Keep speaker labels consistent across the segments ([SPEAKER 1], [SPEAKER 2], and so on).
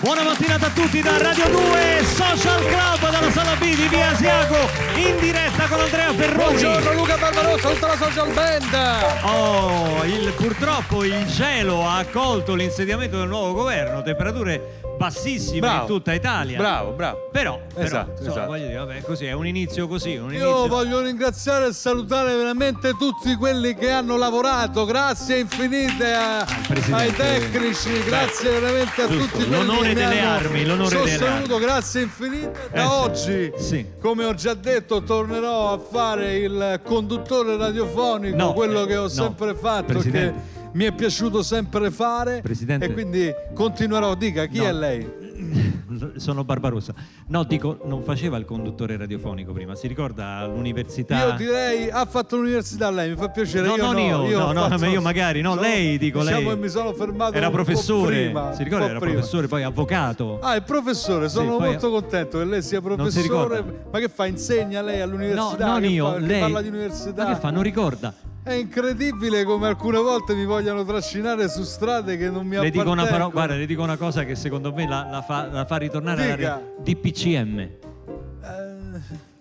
[SPEAKER 1] Buona mattinata a tutti da Radio 2 Social Club dalla sala B di Via Asiago in diretta con Andrea Ferroni.
[SPEAKER 2] Buongiorno Luca Barbarossa, tutta la social band.
[SPEAKER 1] Oh, il- purtroppo il cielo ha accolto l'insediamento del nuovo governo, temperature bassissime
[SPEAKER 2] Bravo.
[SPEAKER 1] in tutta Italia.
[SPEAKER 2] Bravo, bravo.
[SPEAKER 1] Però, però,
[SPEAKER 2] Esatto,
[SPEAKER 1] insomma,
[SPEAKER 2] esatto.
[SPEAKER 1] voglio dire, vabbè, così è un inizio così, un inizio.
[SPEAKER 3] Io voglio ringraziare e salutare veramente tutti quelli che hanno lavorato, grazie infinite a- ai tecnici, grazie veramente a
[SPEAKER 1] giusto,
[SPEAKER 3] tutti quelli
[SPEAKER 1] l'onore delle armi, l'onore delle armi.
[SPEAKER 3] grazie infinite. Da
[SPEAKER 1] Eh,
[SPEAKER 3] oggi,
[SPEAKER 1] Sì.
[SPEAKER 3] come ho già detto, tornerò a fare il conduttore radiofonico,
[SPEAKER 1] No,
[SPEAKER 3] quello
[SPEAKER 1] eh,
[SPEAKER 3] che ho
[SPEAKER 1] no.
[SPEAKER 3] sempre fatto,
[SPEAKER 1] Presidente.
[SPEAKER 3] che mi è piaciuto sempre fare
[SPEAKER 1] Presidente.
[SPEAKER 3] e quindi continuerò. Dica, chi
[SPEAKER 1] No.
[SPEAKER 3] è lei?
[SPEAKER 1] Sono Barbarossa. No, dico, non faceva il conduttore radiofonico prima, si ricorda all'università?
[SPEAKER 3] Io direi ha fatto l'università lei, mi fa piacere.
[SPEAKER 1] No,
[SPEAKER 3] io
[SPEAKER 1] non
[SPEAKER 3] no,
[SPEAKER 1] io,
[SPEAKER 3] ho
[SPEAKER 1] no, no,
[SPEAKER 3] fatto-
[SPEAKER 1] io magari, no,
[SPEAKER 3] sono-
[SPEAKER 1] lei, dico,
[SPEAKER 3] diciamo
[SPEAKER 1] lei.
[SPEAKER 3] che mi sono fermato
[SPEAKER 1] Era professore,
[SPEAKER 3] prima,
[SPEAKER 1] si ricorda, era
[SPEAKER 3] prima.
[SPEAKER 1] professore, poi avvocato.
[SPEAKER 3] Ah, è professore, sono
[SPEAKER 1] poi-
[SPEAKER 3] molto contento che lei sia
[SPEAKER 1] Non si
[SPEAKER 3] professore. Ma che fa? Insegna lei
[SPEAKER 1] No,
[SPEAKER 3] all'università?
[SPEAKER 1] non
[SPEAKER 3] Che
[SPEAKER 1] io,
[SPEAKER 3] fa?
[SPEAKER 1] Lei.
[SPEAKER 3] parla di università?
[SPEAKER 1] Ma che fa? Non ricorda?
[SPEAKER 3] È incredibile come alcune volte mi vogliano trascinare su strade che non mi
[SPEAKER 1] Le dico una parola, guarda, le dico una cosa che secondo me la, la fa, la fa ritornare alla
[SPEAKER 3] Dica.
[SPEAKER 1] re- DPCM.
[SPEAKER 3] Eh,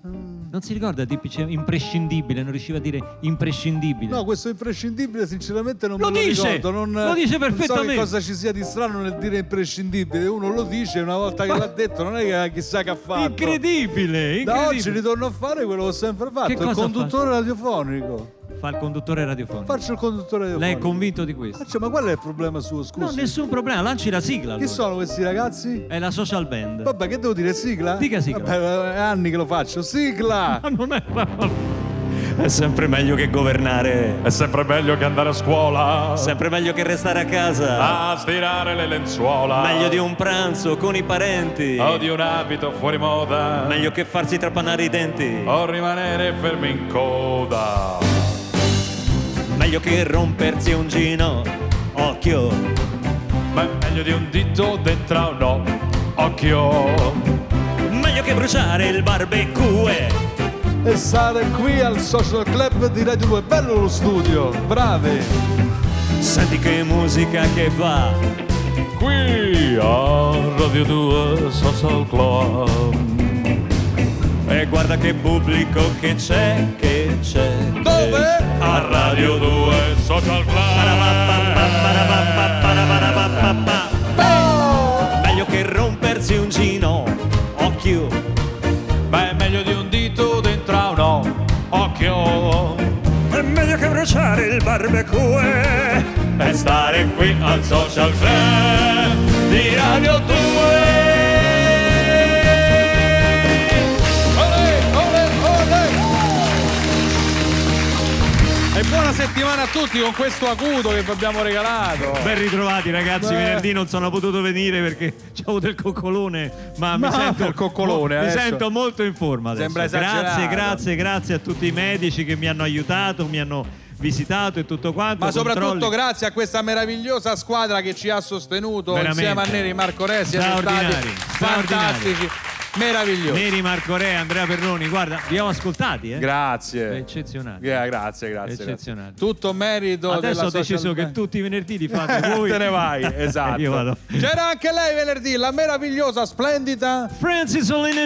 [SPEAKER 3] mm.
[SPEAKER 1] Non si ricorda DPCM? Imprescindibile, non riusciva a dire imprescindibile.
[SPEAKER 3] No, questo imprescindibile sinceramente non
[SPEAKER 1] Lo
[SPEAKER 3] me lo
[SPEAKER 1] dice,
[SPEAKER 3] ricordo. Non,
[SPEAKER 1] lo dice
[SPEAKER 3] Non so
[SPEAKER 1] perfettamente.
[SPEAKER 3] che cosa ci sia di strano nel dire imprescindibile. Uno lo dice una volta che l'ha detto, non è che chissà che ha fatto.
[SPEAKER 1] incredibile,
[SPEAKER 3] Da oggi
[SPEAKER 1] incredibile.
[SPEAKER 3] ritorno a fare quello che ho sempre fatto,
[SPEAKER 1] Che
[SPEAKER 3] il conduttore radiofonico.
[SPEAKER 1] Fa il conduttore radiofonico.
[SPEAKER 3] Faccio il conduttore
[SPEAKER 1] Lei è
[SPEAKER 3] radiofonico.
[SPEAKER 1] convinto di questo?
[SPEAKER 3] Faccio, ma qual è il problema suo, scusi?
[SPEAKER 1] No, nessun problema, lanci la sigla.
[SPEAKER 3] Chi
[SPEAKER 1] allora.
[SPEAKER 3] sono questi ragazzi?
[SPEAKER 1] È la social band.
[SPEAKER 3] Vabbè, che devo dire? Sigla?
[SPEAKER 1] Dica sigla.
[SPEAKER 3] Vabbè, è anni che lo faccio. Sigla!
[SPEAKER 1] Ma non è È sempre meglio che governare.
[SPEAKER 4] È sempre meglio che andare a scuola
[SPEAKER 1] Sempre meglio che restare a casa.
[SPEAKER 4] a stirare le lenzuola.
[SPEAKER 1] Meglio di un pranzo con i parenti.
[SPEAKER 4] o di un abito fuori moda.
[SPEAKER 1] Meglio che farsi trapanare i denti.
[SPEAKER 4] o rimanere fermi in coda.
[SPEAKER 1] Meglio che rompersi un gino. Occhio.
[SPEAKER 4] Ma è meglio di un dito dentro a un no. Occhio.
[SPEAKER 1] Meglio che bruciare il barbecue.
[SPEAKER 3] E stare qui al social club di Radio 2. Bello lo studio, bravi!
[SPEAKER 1] Senti che musica che va.
[SPEAKER 4] Qui a Radio 2 Social Club.
[SPEAKER 1] E guarda che pubblico che c'è, che c'è.
[SPEAKER 3] Dove?
[SPEAKER 4] A Radio 2 Social Club.
[SPEAKER 1] Meglio che rompersi un gino. Occhio.
[SPEAKER 4] È meglio di un dito dentro a un no. Occhio.
[SPEAKER 1] È meglio che bruciare il barbecue.
[SPEAKER 4] E stare qui al Social Club di Radio 2.
[SPEAKER 2] Buona settimana a tutti con questo acuto che vi abbiamo regalato.
[SPEAKER 1] Ben ritrovati ragazzi,
[SPEAKER 3] Beh.
[SPEAKER 1] venerdì non sono potuto venire perché c'ho avuto il coccolone, ma, mi
[SPEAKER 2] Ma
[SPEAKER 1] sento
[SPEAKER 2] il coccolone,
[SPEAKER 1] mi sento molto in forma adesso.
[SPEAKER 2] Sembra
[SPEAKER 1] grazie,
[SPEAKER 2] esagerato.
[SPEAKER 1] grazie, grazie a tutti i medici che mi hanno aiutato, mi hanno visitato e tutto quanto.
[SPEAKER 2] Ma soprattutto
[SPEAKER 1] controlli.
[SPEAKER 2] grazie a questa meravigliosa squadra che ci ha sostenuto
[SPEAKER 1] Veramente.
[SPEAKER 2] insieme a Neri Marco Re, siete
[SPEAKER 1] Straordinari, straordinari.
[SPEAKER 2] fantastici, meravigliosi.
[SPEAKER 1] Neri Marco Re, Andrea Perroni, guarda, vi abbiamo ascoltati, eh?
[SPEAKER 2] Grazie.
[SPEAKER 1] Eccezionali.
[SPEAKER 2] Gra- grazie, grazie,
[SPEAKER 1] Eccezionali.
[SPEAKER 2] grazie. Tutto merito
[SPEAKER 1] Adesso ho deciso che tutti i venerdì li fate voi.
[SPEAKER 2] Te ne vai, esatto.
[SPEAKER 1] Io vado.
[SPEAKER 2] C'era anche lei venerdì, la meravigliosa, splendida
[SPEAKER 1] Francis Olina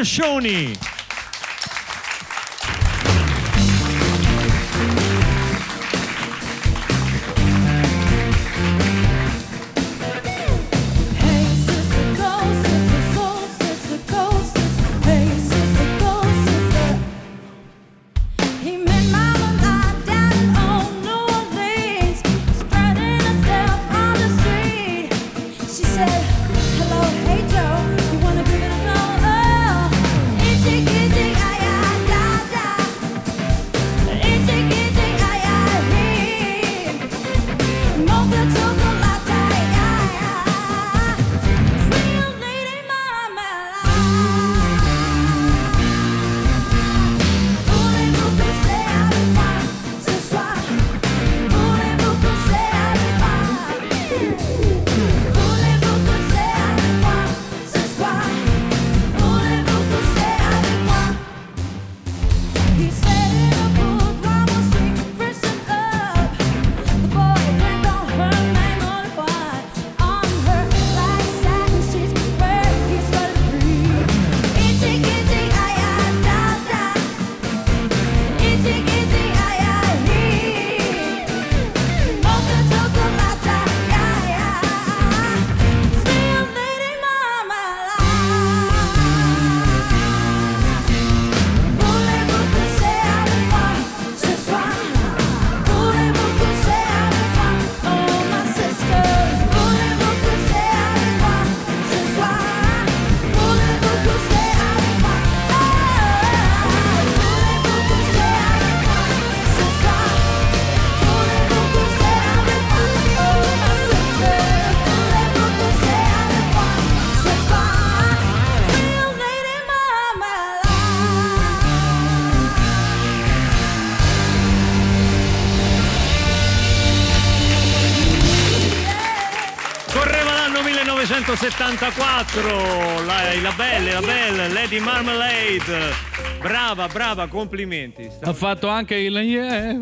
[SPEAKER 1] 1974, la, la belle, la belle, Lady Marmalade. Brava, brava, complimenti.
[SPEAKER 2] Ha fatto anche il yeah,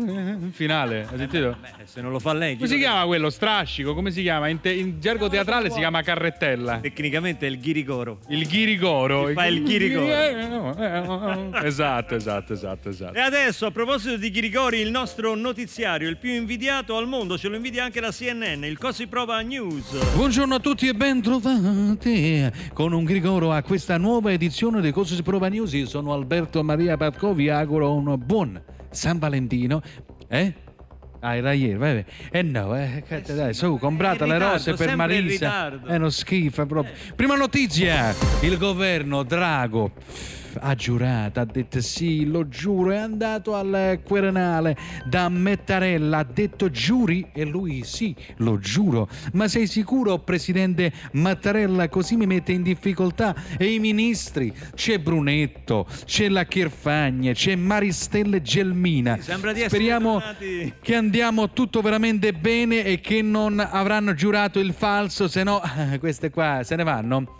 [SPEAKER 2] finale, hai sentito?
[SPEAKER 1] Beh, se non lo fa lei, chi
[SPEAKER 2] Come si
[SPEAKER 1] lo-
[SPEAKER 2] chiama quello? Strascico, come si chiama? In, te- in gergo teatrale si chiama carrettella.
[SPEAKER 1] Tecnicamente è il ghirigoro.
[SPEAKER 2] Il ghirigoro.
[SPEAKER 1] Si fa il ghirigoro.
[SPEAKER 2] Esatto, esatto, esatto, esatto.
[SPEAKER 1] E adesso, a proposito di Ghirigori, il nostro notiziario, il più invidiato al mondo, ce lo invidia anche la CNN, il Cosi Prova News.
[SPEAKER 3] Buongiorno a tutti e ben trovati con un grigoro a questa nuova edizione di Cose prova news. Io sono Alberto Maria Patco, vi auguro un buon San Valentino. Eh? Ah, era ieri, vai, vai. Eh no, eh, cazzo, dai, su, comprate le rose per Marisa. È uno schifo proprio. Prima notizia, il governo Drago ha giurato, ha detto sì, lo giuro, è andato al Quirinale da Mettarella, ha detto giuri e lui sì, lo giuro. Ma sei sicuro, presidente Mattarella, così mi mette in difficoltà? E i ministri? C'è Brunetto, c'è la Chirfagna, c'è Maristelle Gelmina.
[SPEAKER 1] Sì,
[SPEAKER 3] Speriamo che andiamo tutto veramente bene e che non avranno giurato il falso, se no queste qua se ne vanno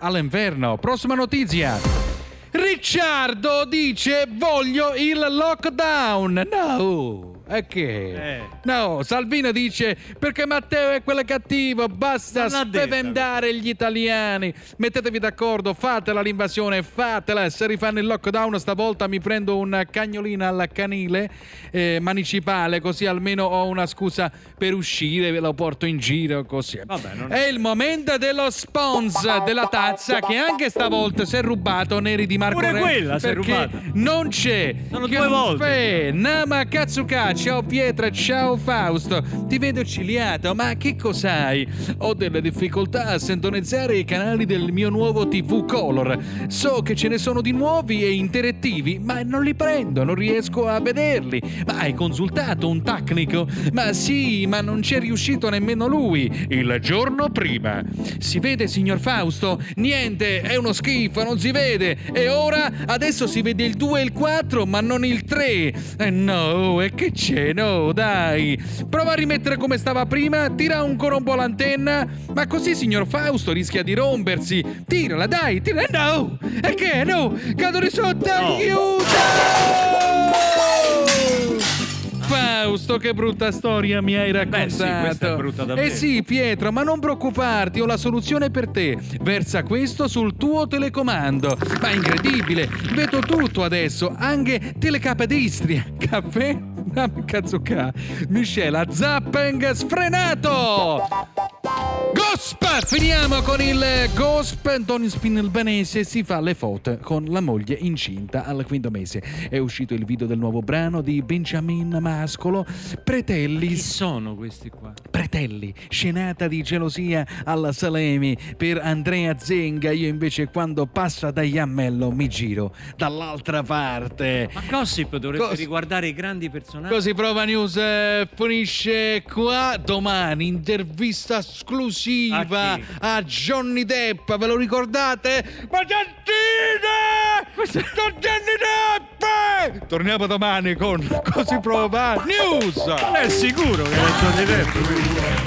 [SPEAKER 3] all'inferno. Prossima notizia. Ricciardo dice voglio il lockdown. No. E che?
[SPEAKER 1] Eh.
[SPEAKER 3] No, Salvino dice perché Matteo è quello cattivo, basta spaventare gli italiani. Mettetevi d'accordo, fatela l'invasione, fatela. Se rifanno il lockdown stavolta mi prendo un cagnolino al canile eh, municipale, così almeno ho una scusa per uscire, ve lo porto in giro così.
[SPEAKER 1] Vabbè, non-
[SPEAKER 3] È il momento dello sponsor della tazza che anche stavolta si è rubato Neri di Marco
[SPEAKER 1] Pure
[SPEAKER 3] Re,
[SPEAKER 1] quella si è rubata.
[SPEAKER 3] Non c'è.
[SPEAKER 1] Sono due volte.
[SPEAKER 3] Nama Katsuka, ciao Pietra, ciao Fausto. Ti vedo ciliato, ma che cos'hai? Ho delle difficoltà a sintonizzare i canali del mio nuovo TV Color. So che ce ne sono di nuovi e interattivi, ma non li prendo, non riesco a vederli. Ma hai consultato un tecnico? Ma sì, ma non c'è riuscito nemmeno lui. Il giorno prima. Si vede, signor Fausto? Niente, è uno schifo, non si vede. E ora? Adesso si vede il 2 e il 4, ma non il 3. Eh no, e che c'è? No, dai. Prova a rimettere come stava prima, tira ancora un po' l'antenna. Ma così, signor Fausto, rischia di rompersi. Tirala, dai, tira. Eh, No! E che? No! Cado di sotto! Aiuto! Fausto, che brutta storia mi hai raccontato.
[SPEAKER 1] Beh, sì.
[SPEAKER 3] Eh sì, Pietro, ma non preoccuparti, ho la soluzione per te. Versa questo sul tuo telecomando. Ma incredibile, vedo tutto adesso, anche telecapa d'Istria. Caffè? Ah, cazzo ca. Miscela zapping sfrenato! Gosp! Finiamo con il Gosp. Antonio Spinelbanese si fa le foto con la moglie incinta al quinto mese. È uscito il video del nuovo brano di Benjamin Mascolo, Pretelli.
[SPEAKER 1] Chi sono questi qua?
[SPEAKER 3] Pretelli, scenata di gelosia alla Salemi per Andrea Zenga. Io invece quando passa da Iammello mi giro dall'altra parte.
[SPEAKER 1] Ma Gossip dovrebbe
[SPEAKER 3] Cos-
[SPEAKER 1] riguardare i grandi personaggi.
[SPEAKER 3] Così Prova News eh, finisce qua domani. Intervista esclusiva
[SPEAKER 1] A
[SPEAKER 3] a Johnny Depp. Ve lo ricordate? Ma Giantine! Johnny Depp! Torniamo domani con Così Prova News.
[SPEAKER 1] È sicuro che è Johnny Depp.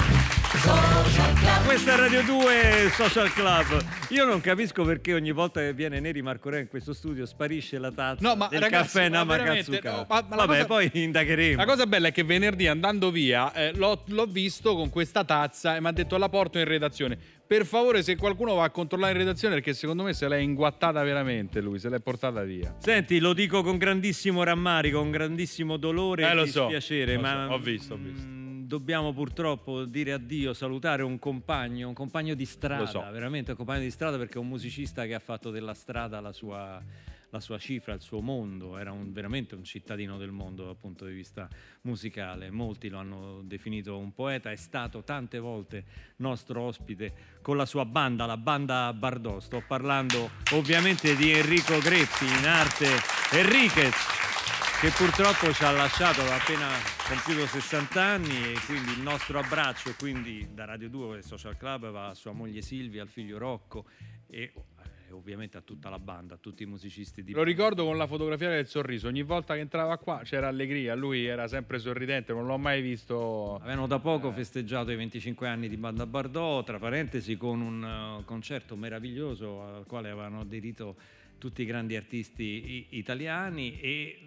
[SPEAKER 1] Questa è Radio 2 Social Club. Io non capisco perché ogni volta che viene Neri Marco Re in questo studio sparisce la tazza
[SPEAKER 2] No, ma
[SPEAKER 1] del
[SPEAKER 2] ragazzi,
[SPEAKER 1] caffè
[SPEAKER 2] ma
[SPEAKER 1] Nama
[SPEAKER 2] veramente,
[SPEAKER 1] Katsuka.
[SPEAKER 2] no, ma- ma la
[SPEAKER 1] Vabbè,
[SPEAKER 2] cosa-
[SPEAKER 1] poi indagheremo.
[SPEAKER 2] La cosa bella è che venerdì andando via eh, l'ho, l'ho visto con questa tazza e mi ha detto la porto in redazione. Per favore, se qualcuno va a controllare in redazione, perché secondo me se l'è inguattata veramente lui, se l'è portata via.
[SPEAKER 1] Senti, lo dico con grandissimo rammarico, con grandissimo dolore
[SPEAKER 2] Eh,
[SPEAKER 1] e
[SPEAKER 2] so,
[SPEAKER 1] dispiacere,
[SPEAKER 2] lo
[SPEAKER 1] ma
[SPEAKER 2] so, ho visto, ho visto.
[SPEAKER 1] Dobbiamo purtroppo dire addio, salutare un compagno, un compagno di strada,
[SPEAKER 2] so.
[SPEAKER 1] veramente un compagno di strada perché è un musicista che ha fatto della strada la sua, la sua cifra, il suo mondo, era un- veramente un cittadino del mondo dal punto di vista musicale, molti lo hanno definito un poeta, è stato tante volte nostro ospite con la sua banda, la banda Bardot, sto parlando ovviamente di Enrico Gretti, in arte. Enriquez che purtroppo ci ha lasciato aveva appena compiuto 60 anni e quindi il nostro abbraccio quindi da Radio 2 e Social Club va a sua moglie Silvia, al figlio Rocco e e ovviamente a tutta la banda, a tutti i musicisti di
[SPEAKER 2] Lo ricordo con la fotografia del sorriso. Ogni volta che entrava qua c'era allegria. Lui era sempre sorridente, non l'ho mai visto.
[SPEAKER 1] Avevano da poco festeggiato i 25 anni di Banda Bardot, tra parentesi con un eh, concerto meraviglioso al quale avevano aderito tutti i grandi artisti italiani e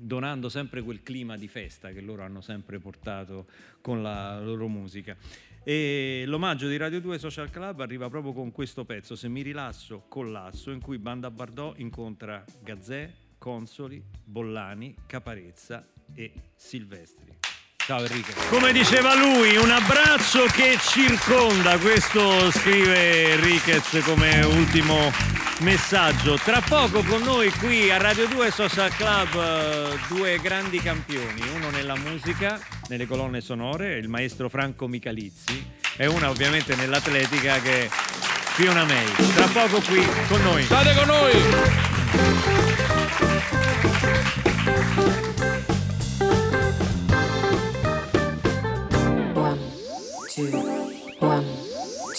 [SPEAKER 1] donando sempre quel clima di festa che loro hanno sempre portato con la loro musica. E l'omaggio di Radio 2 Social Club arriva proprio con questo pezzo, Se mi rilasso, collasso, in cui Banda Bardot incontra Gazzè, Consoli, Bollani, Caparezza e Silvestri. Ciao Enrico. Come diceva lui, un abbraccio che circonda, questo scrive Enriquez come ultimo messaggio. Tra poco con noi qui a Radio 2 Social Club eh, due grandi campioni, uno nella musica, nelle colonne sonore, il maestro Franco Michalizzi e una ovviamente nell'atletica che è Fiona May. Tra poco qui con noi.
[SPEAKER 2] State con noi!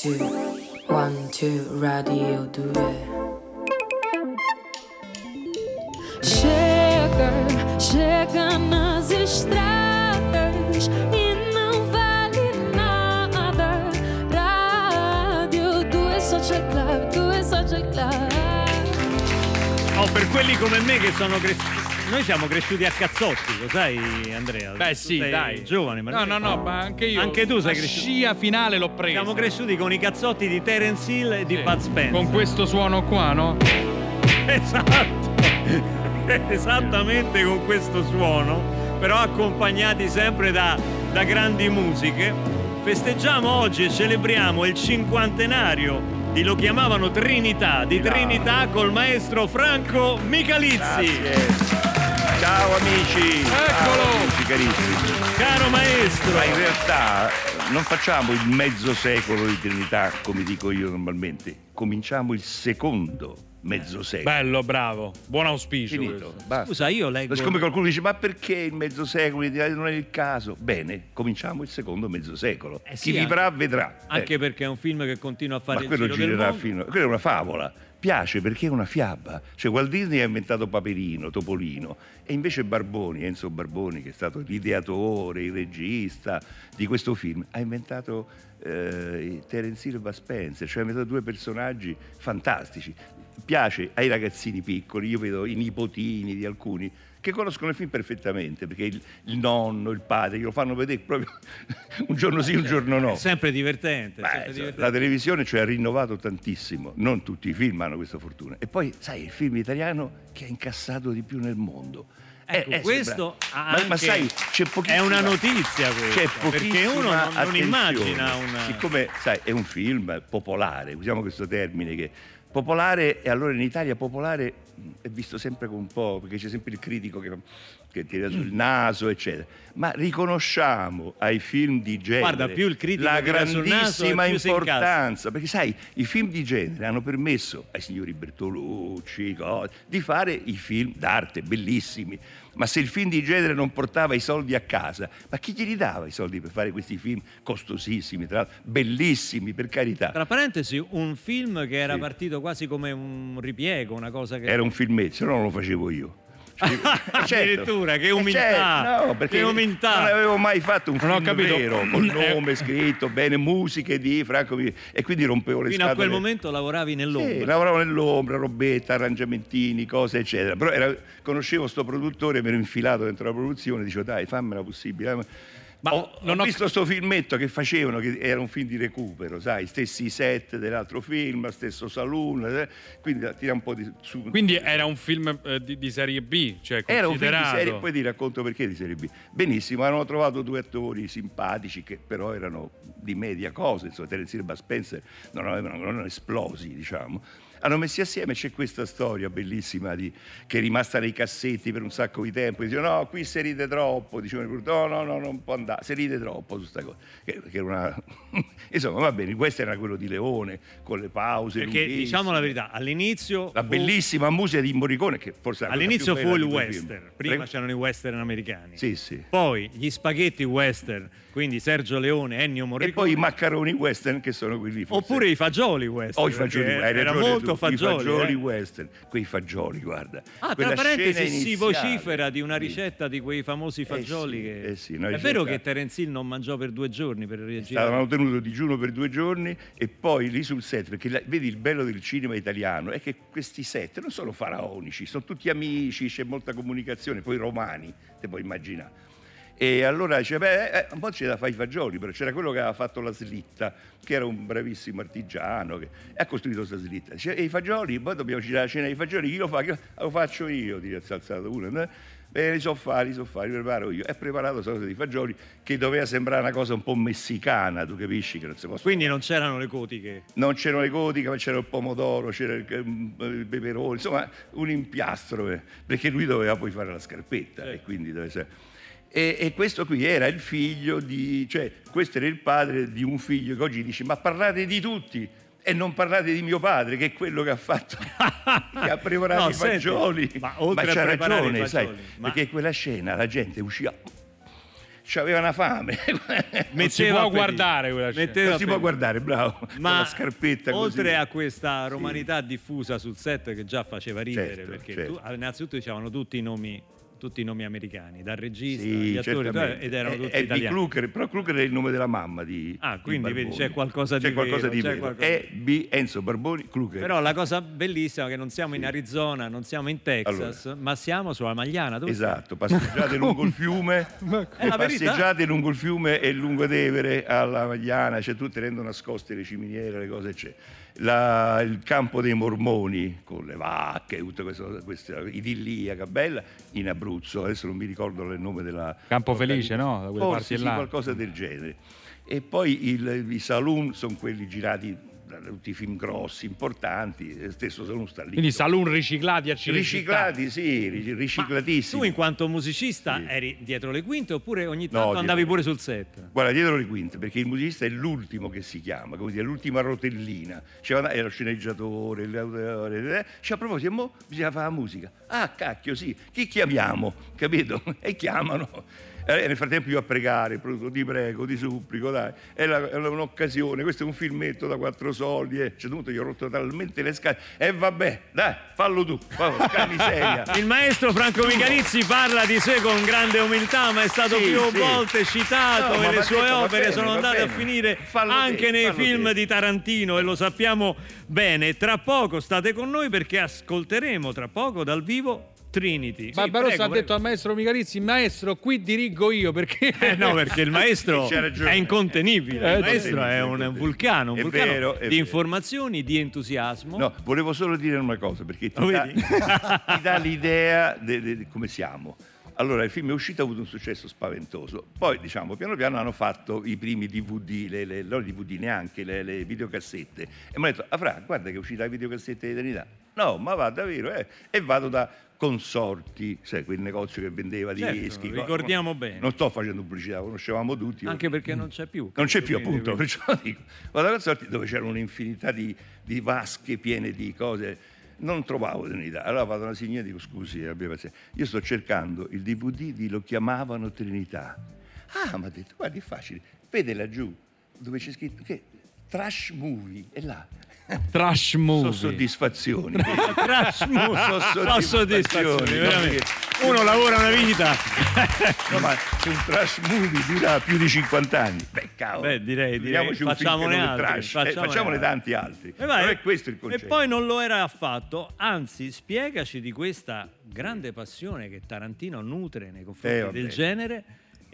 [SPEAKER 5] 2 1 2 radio 2
[SPEAKER 6] Chega, chega nas estradas e não vale nada. Radio 2 Social Club, 2 Social Club.
[SPEAKER 1] Oh, per quelli come me che sono cresciuti noi siamo cresciuti a cazzotti, lo sai Andrea?
[SPEAKER 2] Beh, sì, dai.
[SPEAKER 1] Giovane, ma
[SPEAKER 2] No, no, no, ma anche io.
[SPEAKER 1] Anche tu sei
[SPEAKER 2] La
[SPEAKER 1] cresciuto.
[SPEAKER 2] scia finale l'ho presa.
[SPEAKER 1] Siamo cresciuti con i cazzotti di Terence Hill e di
[SPEAKER 2] Sì.
[SPEAKER 1] Bud Spencer.
[SPEAKER 2] Con questo suono qua, no?
[SPEAKER 1] Esatto. Esattamente con questo suono, però accompagnati sempre da, da grandi musiche. Festeggiamo oggi e celebriamo il cinquantenario di lo chiamavano Trinità, di Trinità col maestro Franco Michalizzi.
[SPEAKER 7] Ciao amici!
[SPEAKER 2] Eccolo!
[SPEAKER 7] Ciao, amici carissimi!
[SPEAKER 1] Caro maestro,
[SPEAKER 7] Ma in realtà non facciamo il mezzo secolo di Trinità come dico io normalmente, cominciamo il secondo mezzo secolo.
[SPEAKER 2] Bello, bravo. Buon auspicio.
[SPEAKER 1] Scusa, io leggo
[SPEAKER 7] Siccome qualcuno dice ma perché il mezzo secolo Trinità non è il caso? Bene, cominciamo il secondo mezzo secolo.
[SPEAKER 1] Eh sì,
[SPEAKER 7] Chi vivrà vedrà.
[SPEAKER 1] anche
[SPEAKER 7] Eh,
[SPEAKER 1] perché è un film che continua a fare
[SPEAKER 7] ma
[SPEAKER 1] il
[SPEAKER 7] quello
[SPEAKER 1] giro del
[SPEAKER 7] girerà
[SPEAKER 1] mondo.
[SPEAKER 7] fino... Quella è una favola. Piace perché è una fiaba. Cioè Walt Disney ha inventato Paperino, Topolino e invece Barboni, Enzo Barboni, che è stato l'ideatore, il regista di questo film, ha inventato eh, Terence Hill e Bud Spencer, cioè inventato due personaggi fantastici. Piace ai ragazzini piccoli, io vedo i nipotini di alcuni che conoscono il film perfettamente perché il, il nonno, il padre glielo fanno vedere proprio un giorno sì, un giorno no.
[SPEAKER 1] È sempre divertente.
[SPEAKER 7] Beh,
[SPEAKER 1] sempre divertente.
[SPEAKER 7] la televisione ci ha rinnovato tantissimo, non tutti i film hanno questa fortuna. E poi, sai, il film italiano che ha incassato di più nel mondo.
[SPEAKER 1] Ecco,
[SPEAKER 7] Eh, eh,
[SPEAKER 1] questo
[SPEAKER 7] ma, ma sai, c'è
[SPEAKER 1] è
[SPEAKER 7] pochissima...
[SPEAKER 1] una notizia questa, perché uno non, non immagina una...
[SPEAKER 7] Siccome, sai, è un film popolare, usiamo questo termine che... Popolare, e allora in Italia popolare è visto sempre con un po', perché c'è sempre il critico che, che tira sul naso, eccetera. Ma riconosciamo ai film di genere
[SPEAKER 1] Guarda,
[SPEAKER 7] la grandissima importanza, perché sai, i film di genere hanno permesso ai signori Bertolucci di fare i film d'arte bellissimi. Ma se il film di genere non portava i soldi a casa, ma chi glieli dava i soldi per fare questi film costosissimi, tra l'altro, bellissimi, per carità?
[SPEAKER 1] Tra parentesi, un film che era
[SPEAKER 7] Sì.
[SPEAKER 1] partito quasi come un ripiego, una cosa che...
[SPEAKER 7] Era un filmetto, se no non lo facevo io. Cioè, certo.
[SPEAKER 1] Addirittura, che
[SPEAKER 7] Eh,
[SPEAKER 1] umiltà,
[SPEAKER 7] certo, no, perché
[SPEAKER 1] che umiltà.
[SPEAKER 7] non avevo mai fatto un
[SPEAKER 2] Non
[SPEAKER 7] film vero, con
[SPEAKER 2] Eh.
[SPEAKER 7] nome scritto, bene, musiche di Franco e quindi rompevo le
[SPEAKER 1] Fino a
[SPEAKER 7] scatole.
[SPEAKER 1] quel momento lavoravi nell'ombra.
[SPEAKER 7] Sì, lavoravo nell'ombra, robetta, arrangiamentini, cose, eccetera. Però era- conoscevo sto produttore, mi ero infilato dentro la produzione, dicevo dai, fammela possibile.
[SPEAKER 2] Ma
[SPEAKER 7] ho, ho visto sto filmetto che facevano, che era un film di recupero, sai, stessi set dell'altro film, stesso saloon, eh, quindi tira un po' di su.
[SPEAKER 2] Quindi era un film eh, di, di serie B, cioè
[SPEAKER 7] Era un film di serie, poi ti racconto perché di serie B. Benissimo, hanno trovato due attori simpatici che però erano di media cosa, insomma, Terence e Bud Spencer non avevano non erano esplosi, diciamo. Hanno messi assieme, c'è questa storia bellissima di- che è rimasta nei cassetti per un sacco di tempo. Dicevano, no, qui si ride troppo. Dicevano, no, no, no, non può andare, si ride troppo su sta cosa. Che, che era una... Insomma, va bene, questo era quello di Leone, con le pause.
[SPEAKER 1] Perché diciamo la verità, all'inizio...
[SPEAKER 7] La
[SPEAKER 1] fu-
[SPEAKER 7] bellissima musica di Morricone, che forse
[SPEAKER 1] All'inizio fu il western, prima
[SPEAKER 7] Prego?
[SPEAKER 1] c'erano i western americani.
[SPEAKER 7] Sì, sì.
[SPEAKER 1] Poi gli spaghetti western Quindi Sergio Leone, Ennio
[SPEAKER 7] E
[SPEAKER 1] Morricone.
[SPEAKER 7] poi i maccaroni western che sono quelli forse-
[SPEAKER 1] Oppure i fagioli western.
[SPEAKER 7] Oh, i fagioli, hai
[SPEAKER 1] era molto
[SPEAKER 7] tu,
[SPEAKER 1] fagioli.
[SPEAKER 7] i fagioli
[SPEAKER 1] eh.
[SPEAKER 7] western, quei fagioli, guarda.
[SPEAKER 1] Ah, tra
[SPEAKER 7] Quella
[SPEAKER 1] parentesi,
[SPEAKER 7] scena
[SPEAKER 1] si
[SPEAKER 7] iniziale.
[SPEAKER 1] vocifera di una ricetta di quei famosi fagioli.
[SPEAKER 7] sì,
[SPEAKER 1] che...
[SPEAKER 7] eh sì,
[SPEAKER 1] È vero che Terence Hill non mangiò per due giorni per reagire.
[SPEAKER 7] Stavano tenuto digiuno per due giorni e poi lì sul set, perché la- vedi il bello del cinema italiano è che questi set non sono faraonici, sono tutti amici, c'è molta comunicazione, poi romani, te puoi immaginare. E allora dice, beh, eh, un po' c'è da fare i fagioli, però c'era quello che aveva fatto la slitta, che era un bravissimo artigiano, che e ha costruito questa slitta. Dice, e i fagioli, poi dobbiamo girare la cena dei fagioli, chi lo fa? Lo, "Ah, lo faccio io, ti ha alzato uno. no? Beh, li so fare, li so fare, li preparo io. E ha preparato questa cosa dei fagioli che doveva sembrare una cosa un po' messicana, tu capisci che non si può
[SPEAKER 1] Quindi non c'erano le cotiche.
[SPEAKER 7] non c'erano le codiche, ma c'era il pomodoro, c'era il, il peperone, insomma un impiastro, eh, perché lui doveva poi fare la scarpetta e quindi doveva essere- E, e questo qui era il figlio di, cioè questo era il padre di un figlio che oggi dice ma parlate di tutti e non parlate di mio padre che è quello che ha fatto, che ha preparato
[SPEAKER 1] No,
[SPEAKER 7] i
[SPEAKER 1] senti,
[SPEAKER 7] fagioli.
[SPEAKER 1] ma oltre a
[SPEAKER 7] c'ha ragione, sai,
[SPEAKER 1] fagioli, ma-
[SPEAKER 7] perché quella scena la gente usciva, c'aveva una fame.
[SPEAKER 1] Metteva appetito.
[SPEAKER 2] guardare quella scena.
[SPEAKER 1] Metteva
[SPEAKER 7] non si può guardare, bravo,
[SPEAKER 1] Ma
[SPEAKER 7] la scarpetta
[SPEAKER 1] oltre
[SPEAKER 7] così.
[SPEAKER 1] a questa romanità diffusa sul set che già faceva ridere,
[SPEAKER 7] Certo,
[SPEAKER 1] perché
[SPEAKER 7] certo.
[SPEAKER 1] tu- innanzitutto dicevano tutti i nomi, tutti i nomi americani, dal regista,
[SPEAKER 7] Sì,
[SPEAKER 1] gli attori,
[SPEAKER 7] certamente.
[SPEAKER 1] ed erano
[SPEAKER 7] È-
[SPEAKER 1] tutti
[SPEAKER 7] è di
[SPEAKER 1] italiani.
[SPEAKER 7] Kluger, però Kluger è il nome della mamma di
[SPEAKER 1] Ah,
[SPEAKER 7] di
[SPEAKER 1] quindi vedi,
[SPEAKER 7] Barboni.
[SPEAKER 1] c'è qualcosa di
[SPEAKER 7] C'è qualcosa
[SPEAKER 1] vero,
[SPEAKER 7] di
[SPEAKER 1] c'è
[SPEAKER 7] vero.
[SPEAKER 1] qualcosa-
[SPEAKER 7] E B Enzo Barboni Kluger.
[SPEAKER 1] Però la cosa bellissima è che non siamo in Arizona, non siamo in Texas, ma siamo sulla Magliana. Dove
[SPEAKER 7] Esatto, passeggiate lungo il fiume,
[SPEAKER 1] È
[SPEAKER 7] passeggiate lungo il fiume e lungo Tevere alla Magliana, cioè tutte rendono nascoste le ciminiere, le cose c'è. La- il campo dei mormoni con le vacche, tutta questa, questa idilliaca bella in Abruzzo, adesso non mi ricordo il nome della
[SPEAKER 2] Campo Felice, no? Da quelle
[SPEAKER 7] Forse
[SPEAKER 2] parti
[SPEAKER 7] sì,
[SPEAKER 2] là.
[SPEAKER 7] qualcosa del genere. E poi il- i saloon sono quelli girati da tutti i film grossi, importanti, stesso saloon sta lì.
[SPEAKER 2] Quindi saloon riciclati a Cinecittà.
[SPEAKER 7] Riciclati, sì, ri- riciclatissimi.
[SPEAKER 1] Tu in quanto musicista
[SPEAKER 7] Sì.
[SPEAKER 1] eri dietro le quinte oppure ogni
[SPEAKER 7] No,
[SPEAKER 1] tanto
[SPEAKER 7] dietro
[SPEAKER 1] andavi pure sul set?
[SPEAKER 7] Guarda, dietro le quinte, perché il musicista è l'ultimo che si chiama, come dire, l'ultima rotellina. C'era è lo sceneggiatore, l'autore, eh, cioè, a proposito, mo bisogna fare la musica. Ah, cacchio, sì, chi chiamiamo? Capito? E chiamano. Eh, nel frattempo io a pregare, ti prego, ti supplico, dai, è, la- è un'occasione, questo è un filmetto da quattro soldi, eh. C'è dovuto, io ho rotto talmente le scale, e vabbè, dai, fallo tu, fallo, miseria.
[SPEAKER 1] Il maestro Franco Michalizzi parla di sé con grande umiltà, ma è stato
[SPEAKER 7] Sì,
[SPEAKER 1] più
[SPEAKER 7] sì.
[SPEAKER 1] volte citato
[SPEAKER 7] No,
[SPEAKER 1] e le sue opere
[SPEAKER 7] bene,
[SPEAKER 1] sono andate a finire
[SPEAKER 7] Fallo
[SPEAKER 1] anche
[SPEAKER 7] te,
[SPEAKER 1] nei film
[SPEAKER 7] te.
[SPEAKER 1] di Tarantino e lo sappiamo bene. Tra poco state con noi perché ascolteremo tra poco dal vivo Trinity. Sì,
[SPEAKER 2] Barbarossa
[SPEAKER 1] prego,
[SPEAKER 2] ha
[SPEAKER 1] prego.
[SPEAKER 2] detto al maestro Michalizzi, maestro, qui dirigo io perché...
[SPEAKER 1] Eh no, perché il maestro è incontenibile.
[SPEAKER 2] Eh,
[SPEAKER 1] il maestro è un vulcano, un
[SPEAKER 7] È
[SPEAKER 1] vulcano
[SPEAKER 7] vero, è
[SPEAKER 1] di
[SPEAKER 7] vero.
[SPEAKER 1] informazioni, di entusiasmo.
[SPEAKER 7] No, volevo solo dire una cosa, perché ti, dà, ti dà l'idea di come siamo. Allora, il film è uscito, ha avuto un successo spaventoso. Poi, diciamo, piano piano hanno fatto i primi DVD, le, le, non DVD neanche, le, le videocassette. E mi hanno detto, ah, Fra, guarda che è uscita la videocassetta di eternità. No, ma va davvero, eh. E vado da Consorti, sai, quel negozio che vendeva
[SPEAKER 1] Certo,
[SPEAKER 7] dischi.
[SPEAKER 1] ricordiamo
[SPEAKER 7] no?
[SPEAKER 1] bene.
[SPEAKER 7] Non sto facendo pubblicità, conoscevamo tutti.
[SPEAKER 1] Anche perché non c'è più.
[SPEAKER 7] Non c'è più,
[SPEAKER 1] Quindi-
[SPEAKER 7] appunto, perciò dico, vado a Consorti dove c'era un'infinità di, di vasche piene di cose. Non trovavo Trinità. Allora vado a una signora e dico: Scusi, abbia pazienza, io sto cercando il DVD di Lo chiamavano Trinità. Ah, mi ha detto: Guardi, è facile, vede laggiù dove c'è scritto che trash movie, è là.
[SPEAKER 2] Trash
[SPEAKER 7] Sono
[SPEAKER 2] movie.
[SPEAKER 7] soddisfazioni.
[SPEAKER 1] Trash movie.
[SPEAKER 7] Sono
[SPEAKER 1] Sono soddisfazioni,
[SPEAKER 7] soddisfazioni,
[SPEAKER 1] veramente. Uno lavora una vita.
[SPEAKER 7] No, ma se un trash movie dura più di 50 anni, beh, cavolo.
[SPEAKER 1] Beh, direi, direi.
[SPEAKER 7] Film
[SPEAKER 1] Facciamone altri,
[SPEAKER 7] trash, eh,
[SPEAKER 1] facciamone
[SPEAKER 7] facciamone
[SPEAKER 1] altri.
[SPEAKER 7] tanti altri.
[SPEAKER 1] E, vai.
[SPEAKER 7] È questo il
[SPEAKER 1] E
[SPEAKER 7] concetto.
[SPEAKER 1] poi non lo era affatto, anzi, spiegaci di questa grande passione che Tarantino nutre nei confronti
[SPEAKER 7] Eh,
[SPEAKER 1] del genere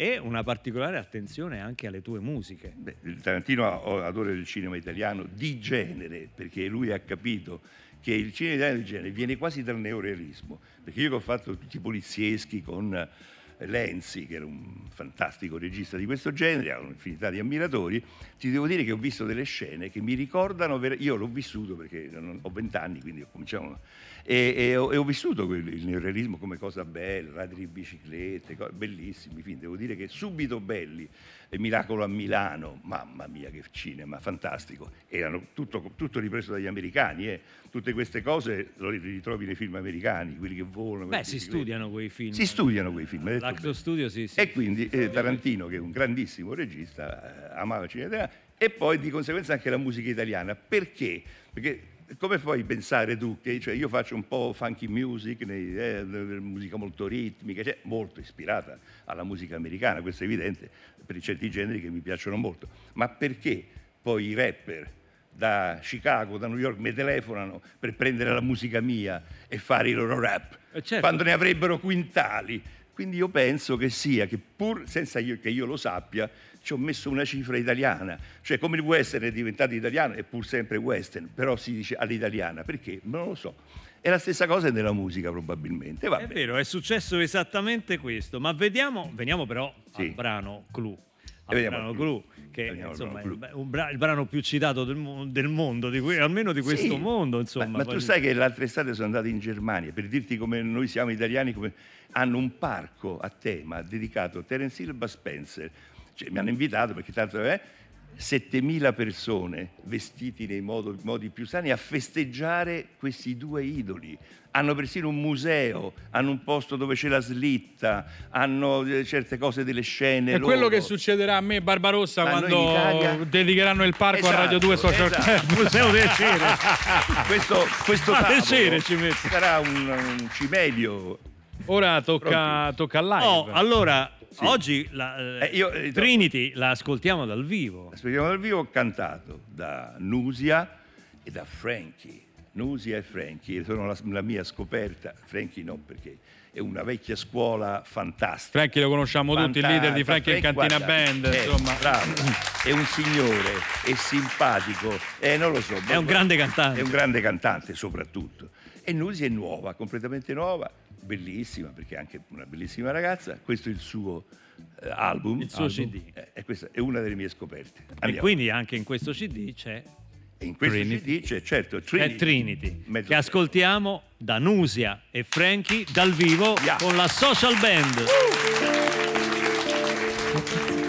[SPEAKER 1] e una particolare attenzione anche alle tue musiche.
[SPEAKER 7] Beh, Tarantino adora il cinema italiano di genere, perché lui ha capito che il cinema italiano di genere viene quasi dal neorealismo. Perché io che ho fatto tutti i polizieschi con eh, Lenzi, che era un fantastico regista di questo genere, ha un'infinità di ammiratori, ti devo dire che ho visto delle scene che mi ricordano, io l'ho vissuto perché ho vent'anni, quindi ho cominciato, e, e ho, e ho vissuto quel- il neorealismo come cosa bella, ladri di biciclette, co- bellissimi, film, devo dire che subito belli. e Miracolo a Milano, mamma mia che cinema, fantastico. Erano tutto, tutto ripreso dagli americani, eh. tutte queste cose lo ritrovi nei film americani, quelli che volano.
[SPEAKER 1] Beh, si studiano quei film.
[SPEAKER 7] Si studiano quei film.
[SPEAKER 1] L'Acto. Studio sì, sì.
[SPEAKER 7] E quindi eh, Tarantino, che è un grandissimo regista, eh, amava il cinema italiano e poi di conseguenza anche la musica italiana. Perché? Perché come puoi pensare tu che cioè, io faccio un po' funky music, eh, musica molto ritmica, cioè, molto ispirata alla musica americana, questo è evidente, per certi generi che mi piacciono molto. Ma perché poi i rapper da Chicago, da New York mi telefonano per prendere la musica mia e fare i loro rap,
[SPEAKER 1] Eh, certo.
[SPEAKER 7] quando ne avrebbero quintali? Quindi io penso che sia che pur senza io- che io lo sappia, ci ho messo una cifra italiana, cioè come il western è diventato italiano è pur sempre western, però si dice all'italiana, perché? Non lo so. È la stessa cosa nella musica probabilmente. Va
[SPEAKER 1] È vero, è successo esattamente questo, ma vediamo, veniamo però
[SPEAKER 7] Sì.
[SPEAKER 1] al brano clou. Clou,
[SPEAKER 7] clou.
[SPEAKER 1] che insomma,
[SPEAKER 7] brano
[SPEAKER 1] è bra- il brano più citato del, mo- del mondo, di que- almeno di questo
[SPEAKER 7] Sì,
[SPEAKER 1] mondo. Insomma,
[SPEAKER 7] ma, ma tu sai che l'altra estate sono andato in Germania per dirti come noi siamo italiani, come hanno un parco a tema dedicato a Terence Hill e Spencer. Cioè, mi hanno invitato perché tanto è 7.000 persone vestiti nei modo- modi più sani a festeggiare questi due idoli. Hanno persino un museo, hanno un posto dove c'è la slitta, hanno eh, certe cose delle scene.
[SPEAKER 2] È quello
[SPEAKER 7] loro.
[SPEAKER 2] che succederà a me e Barbarossa
[SPEAKER 7] Ma noi in
[SPEAKER 2] quando
[SPEAKER 7] Italia-
[SPEAKER 2] dedicheranno il parco a Radio 2
[SPEAKER 7] Esatto,
[SPEAKER 2] Social
[SPEAKER 7] esatto.
[SPEAKER 2] Club.
[SPEAKER 1] Museo del Cere.
[SPEAKER 7] questo, questo
[SPEAKER 1] Ah, piacere ci
[SPEAKER 7] sarà un, un cimelio
[SPEAKER 2] Ora tocca, tocca al live.
[SPEAKER 1] Oh, allora, oggi la, eh,
[SPEAKER 7] Eh, io, eh,
[SPEAKER 1] Trinity la ascoltiamo dal vivo.
[SPEAKER 7] Aspettiamo dal vivo, ho cantato da Nusia e da Frankie. Nusia e Frankie sono la, la mia scoperta. Frankie no, perché è una vecchia scuola fantastica.
[SPEAKER 2] Frankie lo conosciamo tutti, il leader di Frankie in
[SPEAKER 7] Frankie,
[SPEAKER 2] Cantina
[SPEAKER 7] guarda,
[SPEAKER 2] Band,
[SPEAKER 7] eh,
[SPEAKER 2] insomma.
[SPEAKER 7] Bravo, è un signore, è simpatico, eh, non lo so.
[SPEAKER 1] È un grande cantante.
[SPEAKER 7] È un grande cantante soprattutto. E Nusi è nuova, completamente nuova, bellissima perché è anche una bellissima ragazza. Questo è il suo eh, album.
[SPEAKER 1] Il suo
[SPEAKER 7] album.
[SPEAKER 1] CD.
[SPEAKER 7] Eh, e questa è una delle mie scoperte.
[SPEAKER 1] E
[SPEAKER 7] Andiamo.
[SPEAKER 1] quindi anche in questo CD c'è,
[SPEAKER 7] E in questo
[SPEAKER 2] Trinity.
[SPEAKER 7] CD c'è certo Trinity,
[SPEAKER 1] Trinity,
[SPEAKER 7] Mezzo
[SPEAKER 1] che ascoltiamo da Nusia e Frankie dal vivo
[SPEAKER 7] Yeah.
[SPEAKER 1] con la social band.
[SPEAKER 8] He's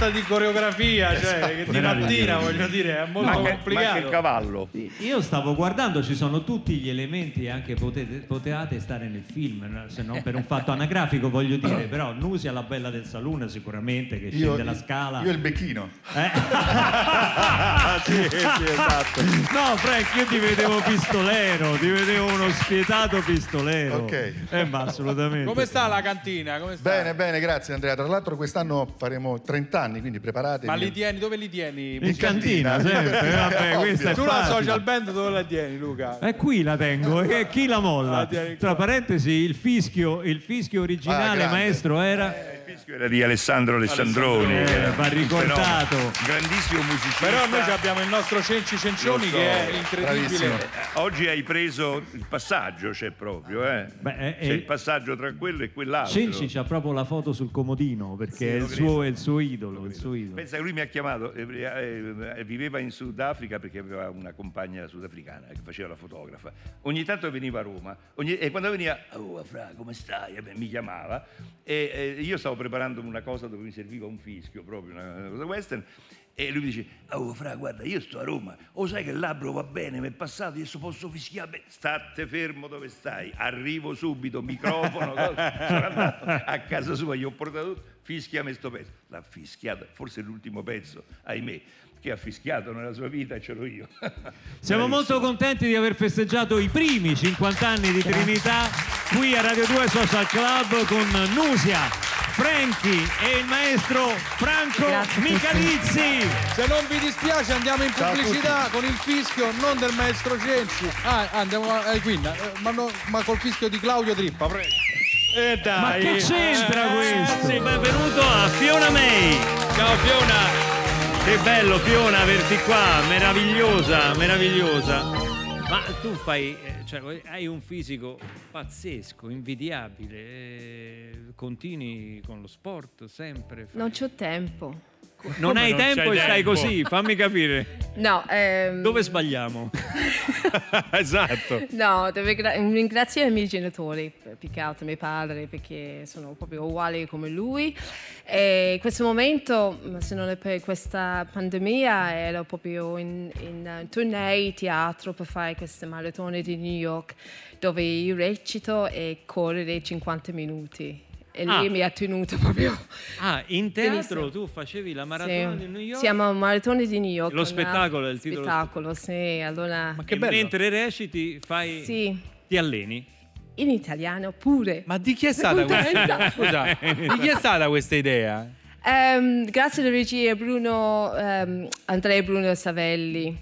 [SPEAKER 2] sorta di coreografia, cioè che di mattina voglio dire, è molto
[SPEAKER 7] Manca, manca il
[SPEAKER 2] complicato.
[SPEAKER 7] cavallo.
[SPEAKER 1] Io stavo guardando, ci sono tutti gli elementi, anche potete, potevate stare nel film, se non per un fatto anagrafico voglio dire, però Nusia la bella del saloon sicuramente che scende la scala.
[SPEAKER 9] Io il becchino.
[SPEAKER 1] Eh?
[SPEAKER 2] sì, sì, esatto.
[SPEAKER 1] No, Frank, io ti vedevo pistolero, ti vedevo uno spietato pistolero.
[SPEAKER 9] Ok.
[SPEAKER 1] Eh, ma assolutamente.
[SPEAKER 2] Come sta la cantina? Come sta?
[SPEAKER 9] Bene, bene, grazie Andrea. Tra l'altro quest'anno faremo 30 anni, quindi preparatevi.
[SPEAKER 2] Ma li tieni, dove li tieni?
[SPEAKER 1] In cantina,
[SPEAKER 9] cantina.
[SPEAKER 1] sempre. Vabbè, questa è
[SPEAKER 2] tu la social band dove la tieni, Luca?
[SPEAKER 1] E qui la tengo, e chi la molla?
[SPEAKER 2] Ah, tieni
[SPEAKER 1] Tra parentesi, il fischio, il fischio
[SPEAKER 9] Ah,
[SPEAKER 1] originale,
[SPEAKER 9] grande.
[SPEAKER 1] maestro, era.
[SPEAKER 7] Fischio era di Alessandro Alessandroni.
[SPEAKER 1] Eh, va ricordato.
[SPEAKER 7] Grandissimo musicista.
[SPEAKER 2] Però noi abbiamo il nostro Cenci Cencioni
[SPEAKER 7] so,
[SPEAKER 2] che è incredibile.
[SPEAKER 9] bravissimo.
[SPEAKER 7] Oggi hai preso il passaggio, c'è proprio, eh?
[SPEAKER 1] Beh, eh,
[SPEAKER 7] c'è
[SPEAKER 1] eh,
[SPEAKER 7] il passaggio tra quello e quell'altro.
[SPEAKER 1] Cenci c'ha proprio la foto sul comodino perché è, il suo, è il suo idolo. Il suo idolo.
[SPEAKER 7] Pensa che lui mi ha chiamato, eh, viveva in Sudafrica perché aveva una compagna sudafricana che faceva la fotografa. Ogni tanto veniva a Roma ogni- e quando veniva, oh Fra, come stai? Mi chiamava e eh, io stavo preparando una cosa dove mi serviva un fischio, proprio una, cosa western. E lui mi dice, oh Fra, guarda, io sto a Roma, o sai che il labbro va bene, mi è passato, adesso posso fischiare bene. State fermo dove stai, arrivo subito, microfono, sono andato a casa sua, gli ho portato tutto, fischiami sto pezzo. L'ha fischiato, forse l'ultimo pezzo, ahimè, che ha fischiato nella sua vita ce l'ho io.
[SPEAKER 1] Siamo molto contenti di aver festeggiato i primi 50 anni di Trinità qui a Radio 2 Social Club con Nusia, Franchi e il maestro Franco
[SPEAKER 10] Grazie.
[SPEAKER 1] Michalizzi.
[SPEAKER 2] Se non vi dispiace andiamo in pubblicità con il fischio non del maestro Cenci. Ah, andiamo a eh, Queen, eh, ma, no- ma col fischio di Claudio Trippa, prego. E dai.
[SPEAKER 1] Ma che c'entra
[SPEAKER 2] Eh,
[SPEAKER 1] questo?
[SPEAKER 2] sì,
[SPEAKER 1] benvenuto a Fiona May.
[SPEAKER 2] Ciao Fiona.
[SPEAKER 1] Che bello Fiona averti qua, meravigliosa, meravigliosa. Ma tu fai, eh, cioè, hai un fisico pazzesco, invidiabile, eh, continui con lo sport sempre. fai-
[SPEAKER 10] Non c'ho tempo.
[SPEAKER 1] Non hai
[SPEAKER 2] non
[SPEAKER 1] tempo e stai
[SPEAKER 2] tempo?
[SPEAKER 1] così, fammi capire.
[SPEAKER 10] No, ehm,
[SPEAKER 1] Dove sbagliamo?
[SPEAKER 2] esatto.
[SPEAKER 10] No, devo gra- ringraziare i miei genitori, più che altro mio padre, perché sono proprio uguali come lui. E in questo momento, se non è per questa pandemia, ero proprio in, in tournée teatro per fare queste maratone di New York, dove io recito e correre 50 minuti. E lui
[SPEAKER 1] Ah.
[SPEAKER 10] mi ha tenuto proprio.
[SPEAKER 1] Ah, in teatro
[SPEAKER 10] Benissimo.
[SPEAKER 1] tu facevi la maratona
[SPEAKER 10] Sì.
[SPEAKER 1] di New York?
[SPEAKER 10] Siamo a maratone di New York.
[SPEAKER 1] Lo spettacolo è il titolo.
[SPEAKER 10] Spettacolo, sì. Allora,
[SPEAKER 1] e mentre reciti fai...
[SPEAKER 10] sì,
[SPEAKER 1] ti alleni?
[SPEAKER 10] in italiano pure.
[SPEAKER 2] Ma di chi è stata questa? Scusa, di chi è stata questa idea?
[SPEAKER 10] Ehm, grazie alla regia Bruno, ehm, Andrea Bruno Savelli,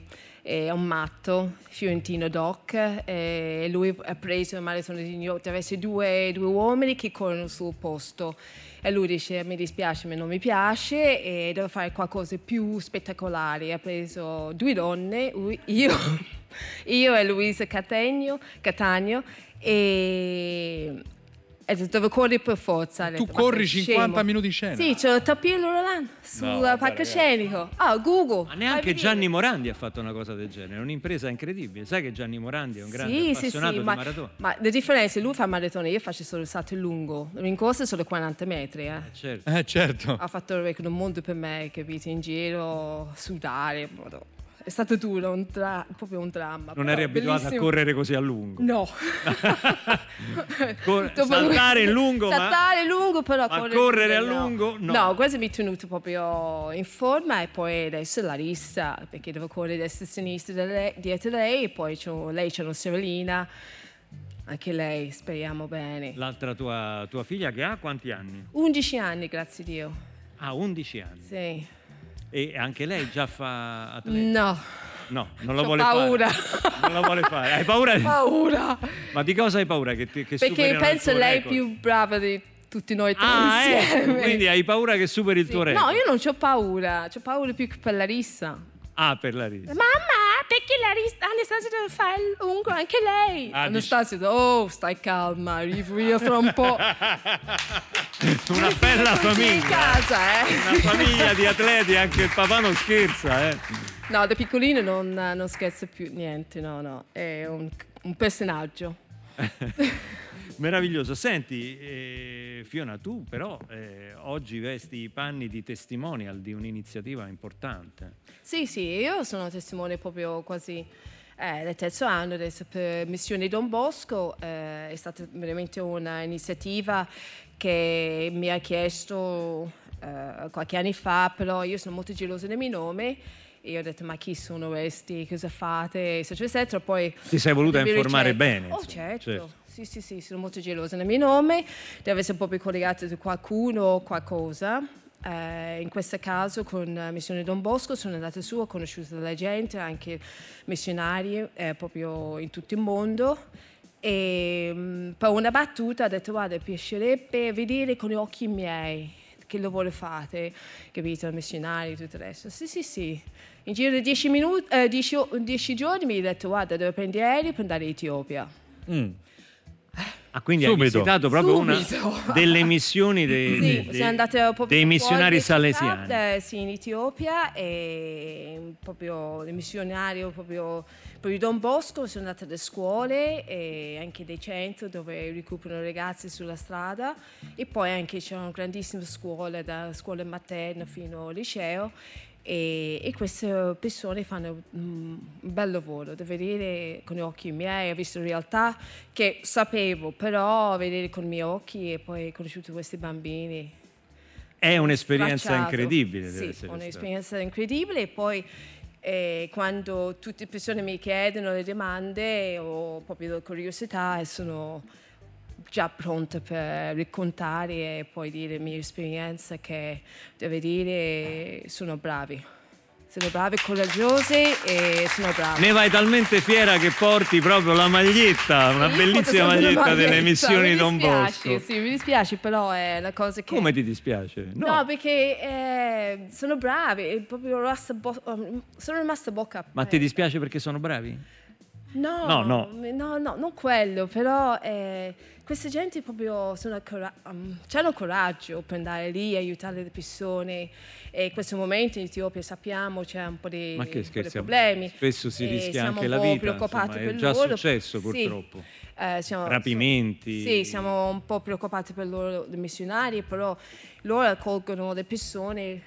[SPEAKER 10] è un matto, fiorentino doc, e lui ha preso il maratona di New York, essere due, due uomini che corrono sul posto. E lui dice mi dispiace, ma non mi piace e devo fare qualcosa di più spettacolare. Ha preso due donne, io, io e Luisa Catagno, Catania e... e devo correre per forza.
[SPEAKER 2] Tu
[SPEAKER 10] detto, "Ma
[SPEAKER 2] corri
[SPEAKER 10] sei
[SPEAKER 2] 50
[SPEAKER 10] scemo?"
[SPEAKER 2] minuti in scena?
[SPEAKER 10] Sì, c'è il tappino Roland sul palcoscenico. Ah, Google.
[SPEAKER 1] Ma neanche. Gianni Morandi ha fatto una cosa del genere, è un'impresa incredibile. Sai che Gianni Morandi è un grande
[SPEAKER 10] Sì, sì,
[SPEAKER 1] appassionato
[SPEAKER 10] sì,
[SPEAKER 1] di
[SPEAKER 10] ma,
[SPEAKER 1] maratona?
[SPEAKER 10] ma la differenza è lui fa maratona, io faccio solo il salto lungo. Il rincorso è solo 40 metri. eh.
[SPEAKER 1] Certo.
[SPEAKER 2] Eh certo.
[SPEAKER 10] Ha fatto il record del mondo per me, capito? In giro, sudare. madò. È stato duro, un dra- proprio un dramma.
[SPEAKER 1] Non eri abituato a
[SPEAKER 10] bellissimo.
[SPEAKER 1] correre così a lungo.
[SPEAKER 10] No.
[SPEAKER 1] Cor- saltare in lungo, ma-
[SPEAKER 10] Saltare in lungo, però
[SPEAKER 1] ma
[SPEAKER 10] correre,
[SPEAKER 1] correre a lungo, no.
[SPEAKER 10] No, questo mi ha tenuto proprio in forma e poi adesso la lista, perché devo correre destra e sinistra dietro lei e poi c'ho- lei c'è una sorellina, anche lei, speriamo bene.
[SPEAKER 1] L'altra tua, tua figlia che ha quanti anni?
[SPEAKER 10] 11 anni, grazie a Dio.
[SPEAKER 1] Ha 11 anni.
[SPEAKER 10] Sì.
[SPEAKER 1] E anche lei già fa atleta?
[SPEAKER 10] No,
[SPEAKER 1] No, non lo
[SPEAKER 10] C'ho
[SPEAKER 1] vuole
[SPEAKER 10] paura.
[SPEAKER 1] fare. Non lo vuole fare. Hai paura? di-
[SPEAKER 10] paura.
[SPEAKER 1] Ma di cosa hai paura? Che, ti- che
[SPEAKER 10] Perché
[SPEAKER 1] il
[SPEAKER 10] penso lei è
[SPEAKER 1] record?
[SPEAKER 10] più brava di tutti noi tre
[SPEAKER 1] Ah,
[SPEAKER 10] insieme.
[SPEAKER 1] ecco, quindi hai paura che superi il
[SPEAKER 10] Sì.
[SPEAKER 1] tuo record?
[SPEAKER 10] No, io non ho paura, ho paura più che per Larissa.
[SPEAKER 1] Ah, per la risa.
[SPEAKER 10] Mamma, perché Larissa, Anastasia deve fare il lungo anche lei?
[SPEAKER 2] Ah,
[SPEAKER 10] Anastasia, oh, stai calma, arrivo io fra un po'.
[SPEAKER 1] Una bella famiglia.
[SPEAKER 10] casa, eh.
[SPEAKER 1] Una famiglia di atleti, anche il papà non scherza, eh.
[SPEAKER 10] No, da piccolino non, non scherza più niente, no, no, è un, un personaggio.
[SPEAKER 1] Meraviglioso. Senti, eh, Fiona, tu però eh, oggi vesti i panni di testimonial di un'iniziativa importante.
[SPEAKER 10] Sì, sì, io sono testimone proprio quasi eh, del terzo anno adesso per Missione Don Bosco. eh, è stata veramente un'iniziativa che mi ha chiesto eh, qualche anno fa, però io sono molto gelosa del mio nome. E io ho detto, ma chi sono questi? Cosa fate? Eccetera, eccetera. Poi
[SPEAKER 1] Ti sei voluta informare
[SPEAKER 10] ricerca-
[SPEAKER 1] bene.
[SPEAKER 10] Oh,
[SPEAKER 1] insomma,
[SPEAKER 10] certo. Sì, sì, sì, sono molto gelosa del mio nome. Deve essere proprio collegato a qualcuno o qualcosa. Eh, in questo caso con eh, Missione Don Bosco sono andata su, ho conosciuto della gente, anche missionari eh, proprio in tutto il mondo. E mm, per una battuta ho detto guarda, piacerebbe vedere con gli occhi miei che lavoro fate, capito, missionari e tutto il resto. Sì, sì, sì. In giro di dieci, minuti, eh, dieci, dieci giorni mi ha detto guarda, devo prendere aereo per andare in Etiopia.
[SPEAKER 1] Ah, quindi hai
[SPEAKER 2] Subito.
[SPEAKER 1] visitato proprio una
[SPEAKER 10] Subito.
[SPEAKER 1] delle missioni dei,
[SPEAKER 10] Sì,
[SPEAKER 1] dei- dei
[SPEAKER 10] fuori
[SPEAKER 1] missionari
[SPEAKER 10] città,
[SPEAKER 1] salesiani.
[SPEAKER 10] eh, sì, in Etiopia e proprio il missionario proprio per il Don Bosco sono andate alle scuole e anche dei centri dove recuperano ragazzi sulla strada e poi anche c'è una grandissima scuola da scuola materna fino al liceo e, e queste persone fanno mm, un bel lavoro, devo dire con gli occhi miei, ho visto realtà che sapevo, però vedere con i miei occhi e poi ho conosciuto questi bambini.
[SPEAKER 1] È un'esperienza
[SPEAKER 10] Stracciato.
[SPEAKER 1] incredibile.
[SPEAKER 10] Sì,
[SPEAKER 1] stata.
[SPEAKER 10] un'esperienza incredibile e poi eh, quando tutte le persone mi chiedono le domande ho proprio la curiosità e sono già pronta per raccontare e poi dire la mia esperienza che devo dire sono bravi. Sono bravi, coraggiosi e sono bravi.
[SPEAKER 1] Ne vai talmente fiera che porti proprio la maglietta, una bellissima maglietta
[SPEAKER 10] la
[SPEAKER 1] delle
[SPEAKER 10] maglietta,
[SPEAKER 1] missioni
[SPEAKER 10] mi
[SPEAKER 1] Don Bosco.
[SPEAKER 10] Sì, mi dispiace, però è la cosa che...
[SPEAKER 1] Come ti dispiace?
[SPEAKER 10] No, perché eh, sono bravi, bo- um, sono rimasta bocca
[SPEAKER 1] Ma
[SPEAKER 10] aperta.
[SPEAKER 1] ti dispiace perché sono bravi?
[SPEAKER 10] No,
[SPEAKER 1] No, no.
[SPEAKER 10] no, no, non quello, però eh, queste gente proprio cora- um, hanno coraggio per andare lì e aiutare le persone. E in questo momento in Etiopia sappiamo c'è un po' di,
[SPEAKER 1] Ma che
[SPEAKER 10] un po' problemi.
[SPEAKER 1] spesso si rischia anche la vita, insomma, è già
[SPEAKER 10] loro.
[SPEAKER 1] successo,
[SPEAKER 10] Sì.
[SPEAKER 1] purtroppo.
[SPEAKER 10] Eh, siamo-
[SPEAKER 1] Rapimenti.
[SPEAKER 10] Sì, siamo un po' preoccupati per loro, i missionari, però loro accolgono le persone,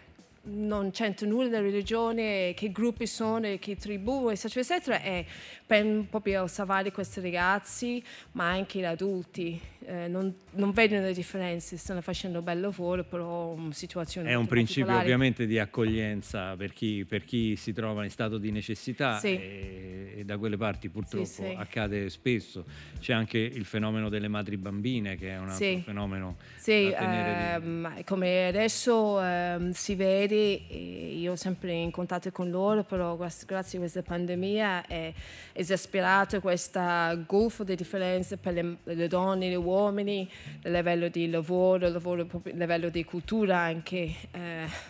[SPEAKER 10] non c'entra nulla della religione, che gruppi sono, che tribù, eccetera, eccetera, e per proprio salvare questi ragazzi, ma anche gli adulti. Eh, non, non vedono le differenze, stanno facendo un bel lavoro, però in situazioni
[SPEAKER 1] È un principio ovviamente di accoglienza per chi, per chi si trova in stato di necessità
[SPEAKER 10] Sì.
[SPEAKER 1] e, e da quelle parti purtroppo
[SPEAKER 10] Sì, sì.
[SPEAKER 1] accade spesso. C'è anche il fenomeno delle madri bambine che è un altro fenomeno
[SPEAKER 10] Sì,
[SPEAKER 1] tenere di-
[SPEAKER 10] ehm, come adesso ehm, si vede, io sempre in contatto con loro, però gra- grazie a questa pandemia è esasperato questa golfo di differenze per le, le donne e gli uomini, a livello di lavoro, a livello di cultura anche. eh,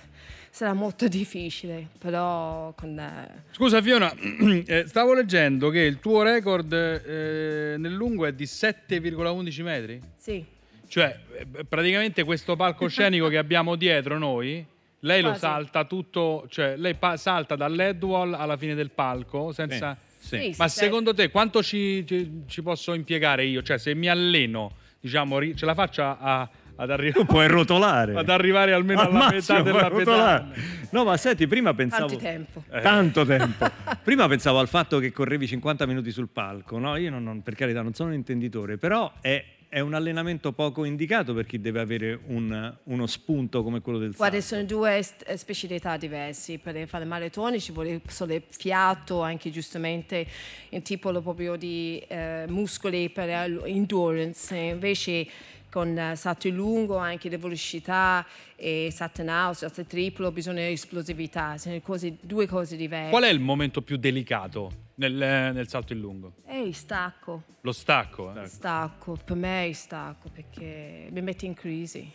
[SPEAKER 10] sarà molto difficile, però con... eh,
[SPEAKER 2] Scusa Fiona, eh, stavo leggendo che il tuo record eh, nel lungo è di 7,11 metri?
[SPEAKER 10] sì,
[SPEAKER 2] Cioè, eh, praticamente questo palcoscenico che abbiamo dietro noi, lei lo
[SPEAKER 10] Quasi.
[SPEAKER 2] salta tutto, cioè lei pa- salta dall'headwall alla fine del palco senza...
[SPEAKER 1] Sì.
[SPEAKER 10] Sì,
[SPEAKER 2] Ma
[SPEAKER 10] sì,
[SPEAKER 2] secondo te quanto ci, ci- ci posso impiegare io? Cioè, se mi alleno, diciamo, ri- ce la faccio a- ad, arri-
[SPEAKER 1] Tu puoi rotolare.
[SPEAKER 2] ad arrivare almeno
[SPEAKER 1] Al
[SPEAKER 2] alla
[SPEAKER 1] massimo
[SPEAKER 2] metà della pedana?
[SPEAKER 1] No, ma senti, prima pensavo...
[SPEAKER 10] tanto tempo.
[SPEAKER 1] Tanto tempo. Prima pensavo al fatto che correvi 50 minuti sul palco, no? Io non, non- per carità non sono un intenditore, però è, è un allenamento poco indicato per chi deve avere un- uno spunto come quello del
[SPEAKER 10] Guarda,
[SPEAKER 1] salto.
[SPEAKER 10] sono due specialità diverse. Per fare maratoni ci vuole solo fiato, anche giustamente un tipo proprio di eh, muscoli per endurance. Invece con eh, salto lungo, anche le velocità e salto in alto, salto triplo, bisogna esplosività. Sono cose- due cose diverse.
[SPEAKER 2] Qual è il momento più delicato nel, nel salto in lungo?
[SPEAKER 10] Ehi, stacco.
[SPEAKER 2] Lo stacco. eh?
[SPEAKER 10] Stacco, per me è stacco perché mi mette in crisi.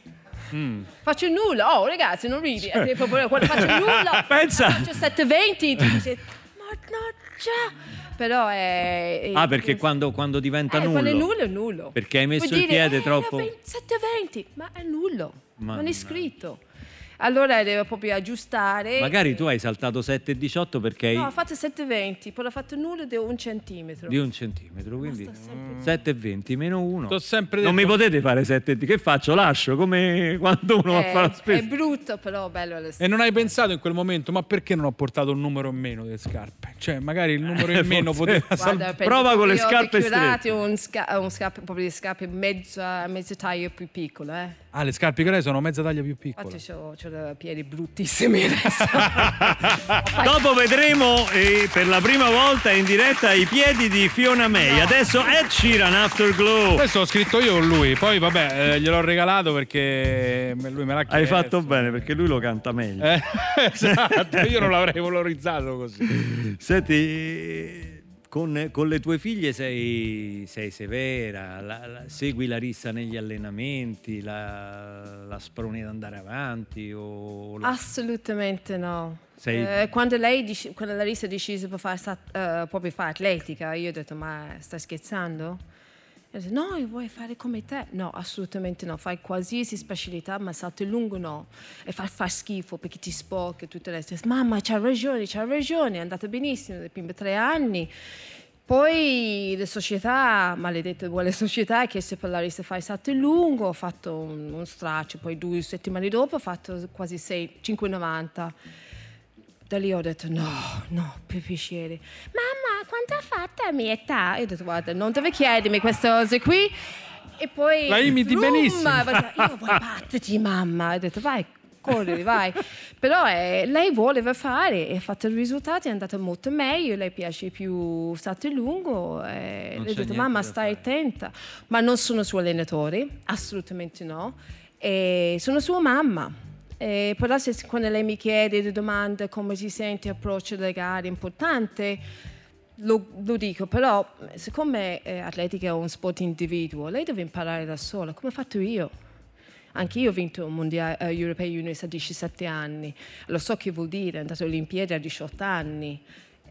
[SPEAKER 2] Mm.
[SPEAKER 10] Faccio nulla, oh ragazzi, non ridi. è proprio Quando faccio nulla,
[SPEAKER 1] Pensa.
[SPEAKER 10] faccio 720, tu dici, ma no, già. Però è. è-
[SPEAKER 1] Ah, perché quando, quando diventa
[SPEAKER 10] eh,
[SPEAKER 1] nullo.
[SPEAKER 10] quando è nullo è nullo.
[SPEAKER 1] Perché hai messo
[SPEAKER 10] Vuol
[SPEAKER 1] il
[SPEAKER 10] dire,
[SPEAKER 1] piede
[SPEAKER 10] eh,
[SPEAKER 1] troppo...
[SPEAKER 10] era 20 720, ma è nullo,
[SPEAKER 1] Mannaggia.
[SPEAKER 10] non è scritto. Allora devo proprio aggiustare.
[SPEAKER 1] Magari tu hai saltato 7,18 perché hai
[SPEAKER 10] No, ho fatto 7,20, poi ho fatto nulla di un centimetro.
[SPEAKER 1] di un centimetro, quindi 7,20 meno 1.
[SPEAKER 2] T'ho sempre
[SPEAKER 1] Non mi
[SPEAKER 2] detto-
[SPEAKER 1] potete fare 7 che faccio? Lascio come quando uno va a
[SPEAKER 10] Eh,
[SPEAKER 1] fare la
[SPEAKER 10] è
[SPEAKER 1] spesa.
[SPEAKER 10] brutto, però bello lo stesso.
[SPEAKER 2] E non hai pensato in quel momento, ma perché non ho portato un numero in meno delle scarpe? Cioè, magari il numero in
[SPEAKER 1] Eh,
[SPEAKER 2] meno
[SPEAKER 1] forse-
[SPEAKER 2] poteva.
[SPEAKER 10] Guarda,
[SPEAKER 1] Prova con le
[SPEAKER 10] io ho
[SPEAKER 1] scarpe
[SPEAKER 10] curati un, sca- un scarpe, proprio le scarpe mezza, mezza taglia più piccole. Eh.
[SPEAKER 2] Ah, le scarpe che lei sono mezza taglia più piccole.
[SPEAKER 10] Infatti ho, ho i piedi bruttissimi adesso.
[SPEAKER 1] Dopo vedremo eh, per la prima volta in diretta i piedi di Fiona May. Adesso Ed Sheeran Afterglow.
[SPEAKER 2] Questo l'ho scritto io con lui, poi vabbè, eh, gliel'ho regalato perché lui me l'ha chiesto.
[SPEAKER 1] Hai fatto bene perché lui lo canta meglio.
[SPEAKER 2] Eh, esatto, io non l'avrei valorizzato così.
[SPEAKER 1] Senti, con, con le tue figlie sei, sei severa, la- la- segui la rissa negli allenamenti, la, la sproni ad andare avanti o la-
[SPEAKER 10] Assolutamente no.
[SPEAKER 1] Sei-
[SPEAKER 10] Eh, quando lei quando Larissa ha deciso per fare, eh, proprio fare atletica, io ho detto: Ma stai scherzando? E detto, no, voglio fare come te. No, assolutamente no. Fai qualsiasi specialità, ma salto lungo no. E fa, fa schifo perché ti sporca e tutto il resto. Mamma, c'ha ragione, c'ha ragione. È andata benissimo nei primi tre anni. Poi le società, maledette vuole società, che se per la rissa fai salto lungo, ho fatto un, un straccio, poi due settimane dopo ho fatto quasi 6, 5,90. Da lì ho detto no, no, per piacere. Mamma, quanto ha fatto a mia età? Io ho detto guarda, non deve chiedermi queste cose qui. E poi...
[SPEAKER 2] La imiti
[SPEAKER 10] Vroom,
[SPEAKER 2] benissimo.
[SPEAKER 10] Io vuoi batterti mamma? Ho detto vai, corri, vai. Però eh, lei voleva fare e ha fatto i risultati, è andata molto meglio, lei piace più salto lungo. E
[SPEAKER 1] Non
[SPEAKER 10] le ho detto mamma stai
[SPEAKER 1] fare."
[SPEAKER 10] attenta. Ma non sono suo allenatore, assolutamente no. E sono sua mamma. E però se, quando lei mi chiede le domande come si sente approccio alle gare importante, lo, lo dico, però siccome eh, atletica è un sport individuo, lei deve imparare da sola, come ho fatto io. Anche io ho vinto un mondiale eh, European Juniors a 17 anni, lo so che vuol dire, è andato alle Olimpiadi a 18 anni.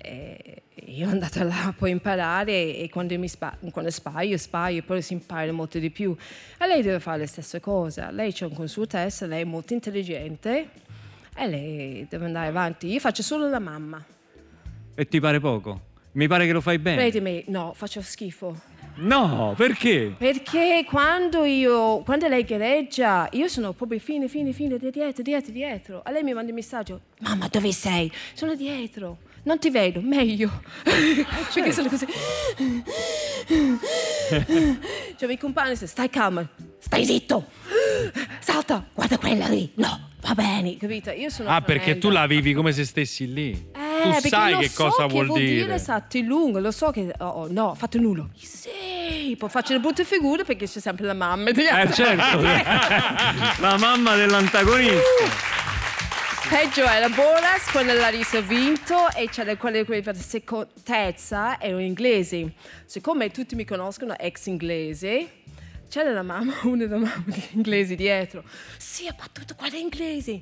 [SPEAKER 10] E io sono andata là poi a imparare e quando, mi spa- quando sbaglio, sbaglio, poi si impara molto di più. E lei deve fare la stessa cosa. Lei c'è con suo testa, lei è molto intelligente e lei deve andare avanti. Io faccio solo la mamma.
[SPEAKER 1] E ti pare poco? Mi pare che lo fai bene.
[SPEAKER 10] Credimi, no, faccio schifo.
[SPEAKER 1] No, perché?
[SPEAKER 10] Perché quando, io, quando lei gareggia, io sono proprio fine, fine, fine, di dietro, dietro, dietro. A lei mi manda un messaggio, mamma dove sei? Sono dietro, non ti vedo, meglio. Perché sono così. cioè i miei compagni dicono, stai calma, stai zitto, salta, guarda quella lì, no, va bene, capito? Io sono
[SPEAKER 2] Ah, perché tu
[SPEAKER 10] tremenda.
[SPEAKER 2] la vivi come se stessi lì.
[SPEAKER 10] Eh,
[SPEAKER 2] tu sai
[SPEAKER 10] lo
[SPEAKER 2] che
[SPEAKER 10] so
[SPEAKER 2] cosa
[SPEAKER 10] che
[SPEAKER 2] vuol,
[SPEAKER 10] vuol dire.
[SPEAKER 2] dire.
[SPEAKER 10] salti lungo, lo so che oh, oh, no, ho fatto nulla. Sì, poi faccio le brutte figure perché c'è sempre la mamma.
[SPEAKER 1] Eh certo, la mamma dell'antagonista.
[SPEAKER 10] Peggio era Boras quando Larissa ha vinto e c'era quella quella per seco- terza, erano inglesi. Siccome tutti mi conoscono ex inglese, c'era la mamma, una delle mamme di inglesi dietro. Sì, ha battuto quella inglese. Mi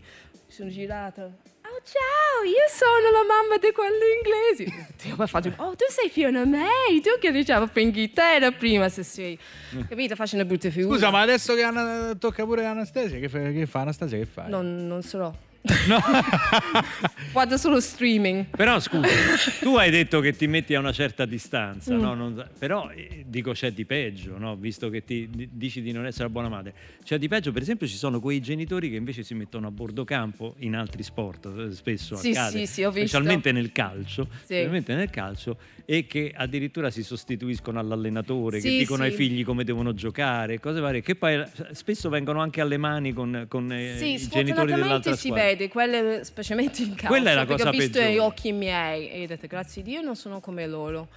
[SPEAKER 10] sono girata. Oh ciao, io sono la mamma di quello inglese. Io poi faccio, oh tu sei Fiona May, tu che per Inghilterra prima se sei. Capito? Faccio una brutta figura.
[SPEAKER 2] Scusa, ma adesso che Anna- tocca pure Anastasia, che, fa, che fa Anastasia? Che fai?
[SPEAKER 10] Non, non so. Guarda solo streaming.
[SPEAKER 1] Però scusa, tu hai detto che ti metti a una certa distanza,
[SPEAKER 10] Mm.
[SPEAKER 1] no? Non- però eh, dico c'è di peggio, no? visto che ti di- dici di non essere una buona madre. C'è di peggio, per esempio, ci sono quei genitori che invece si mettono a bordo campo in altri sport, eh, spesso
[SPEAKER 10] Sì,
[SPEAKER 1] accade,
[SPEAKER 10] sì, sì,
[SPEAKER 1] specialmente nel calcio, specialmente nel calcio, e che addirittura si sostituiscono all'allenatore, che
[SPEAKER 10] Sì,
[SPEAKER 1] dicono ai
[SPEAKER 10] sì.
[SPEAKER 1] figli come devono giocare, cose varie, che poi eh, spesso vengono anche alle mani con, con eh,
[SPEAKER 10] Sì,
[SPEAKER 1] i genitori dell'altra
[SPEAKER 10] si
[SPEAKER 1] squadra.
[SPEAKER 10] vede, quelle specialmente in calcio.
[SPEAKER 1] Quella è la cosa
[SPEAKER 10] ho visto
[SPEAKER 1] peggiore.
[SPEAKER 10] gli occhi miei e ho detto grazie a Dio non sono come loro.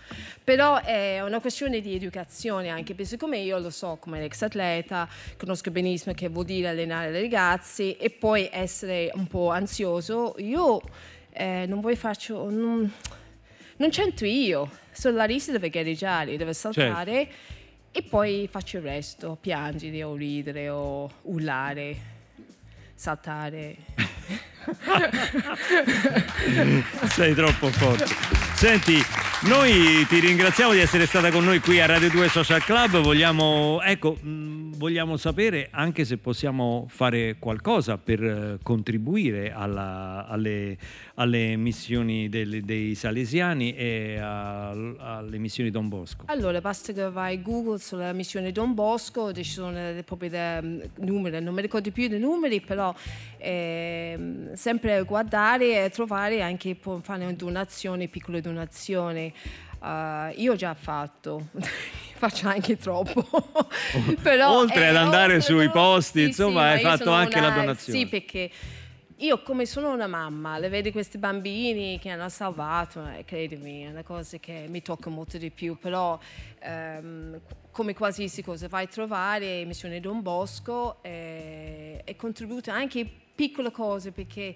[SPEAKER 10] Però è una questione di educazione anche, perché siccome io lo so come ex atleta, conosco benissimo che vuol dire allenare le ragazze e poi essere un po' ansioso, io eh, non voglio faccio... Non, non c'entro io, solo Larissa deve gareggiare, deve saltare
[SPEAKER 1] Certo.
[SPEAKER 10] e poi faccio il resto, piangere o ridere o urlare, saltare.
[SPEAKER 1] Sei troppo forte. Senti, Noi ti ringraziamo di essere stata con noi qui a Radio 2 Social Club. Vogliamo, ecco, mh, vogliamo sapere anche se possiamo fare qualcosa per eh, contribuire alla- alle, alle missioni del- dei Salesiani e al- alle missioni Don Bosco.
[SPEAKER 10] Allora, basta che vai Google sulla missione Don Bosco, ci sono proprio dei mm, numeri, non mi ricordo più dei numeri, però ehm, sempre guardare e trovare anche può fare donazioni, piccole donazioni. Uh, io ho già fatto, faccio anche troppo. però,
[SPEAKER 1] Oltre ad
[SPEAKER 10] eh,
[SPEAKER 1] andare
[SPEAKER 10] oltre-
[SPEAKER 1] sui
[SPEAKER 10] no,
[SPEAKER 1] posti,
[SPEAKER 10] sì,
[SPEAKER 1] insomma,
[SPEAKER 10] sì,
[SPEAKER 1] hai fatto anche la
[SPEAKER 10] una-
[SPEAKER 1] donazione.
[SPEAKER 10] Sì, perché io come sono una mamma, le vedo questi bambini che hanno salvato, e credimi, è una cosa che mi tocca molto di più, però ehm, come qualsiasi cosa vai a trovare Missione Don Bosco e, e contributo anche piccole cose, perché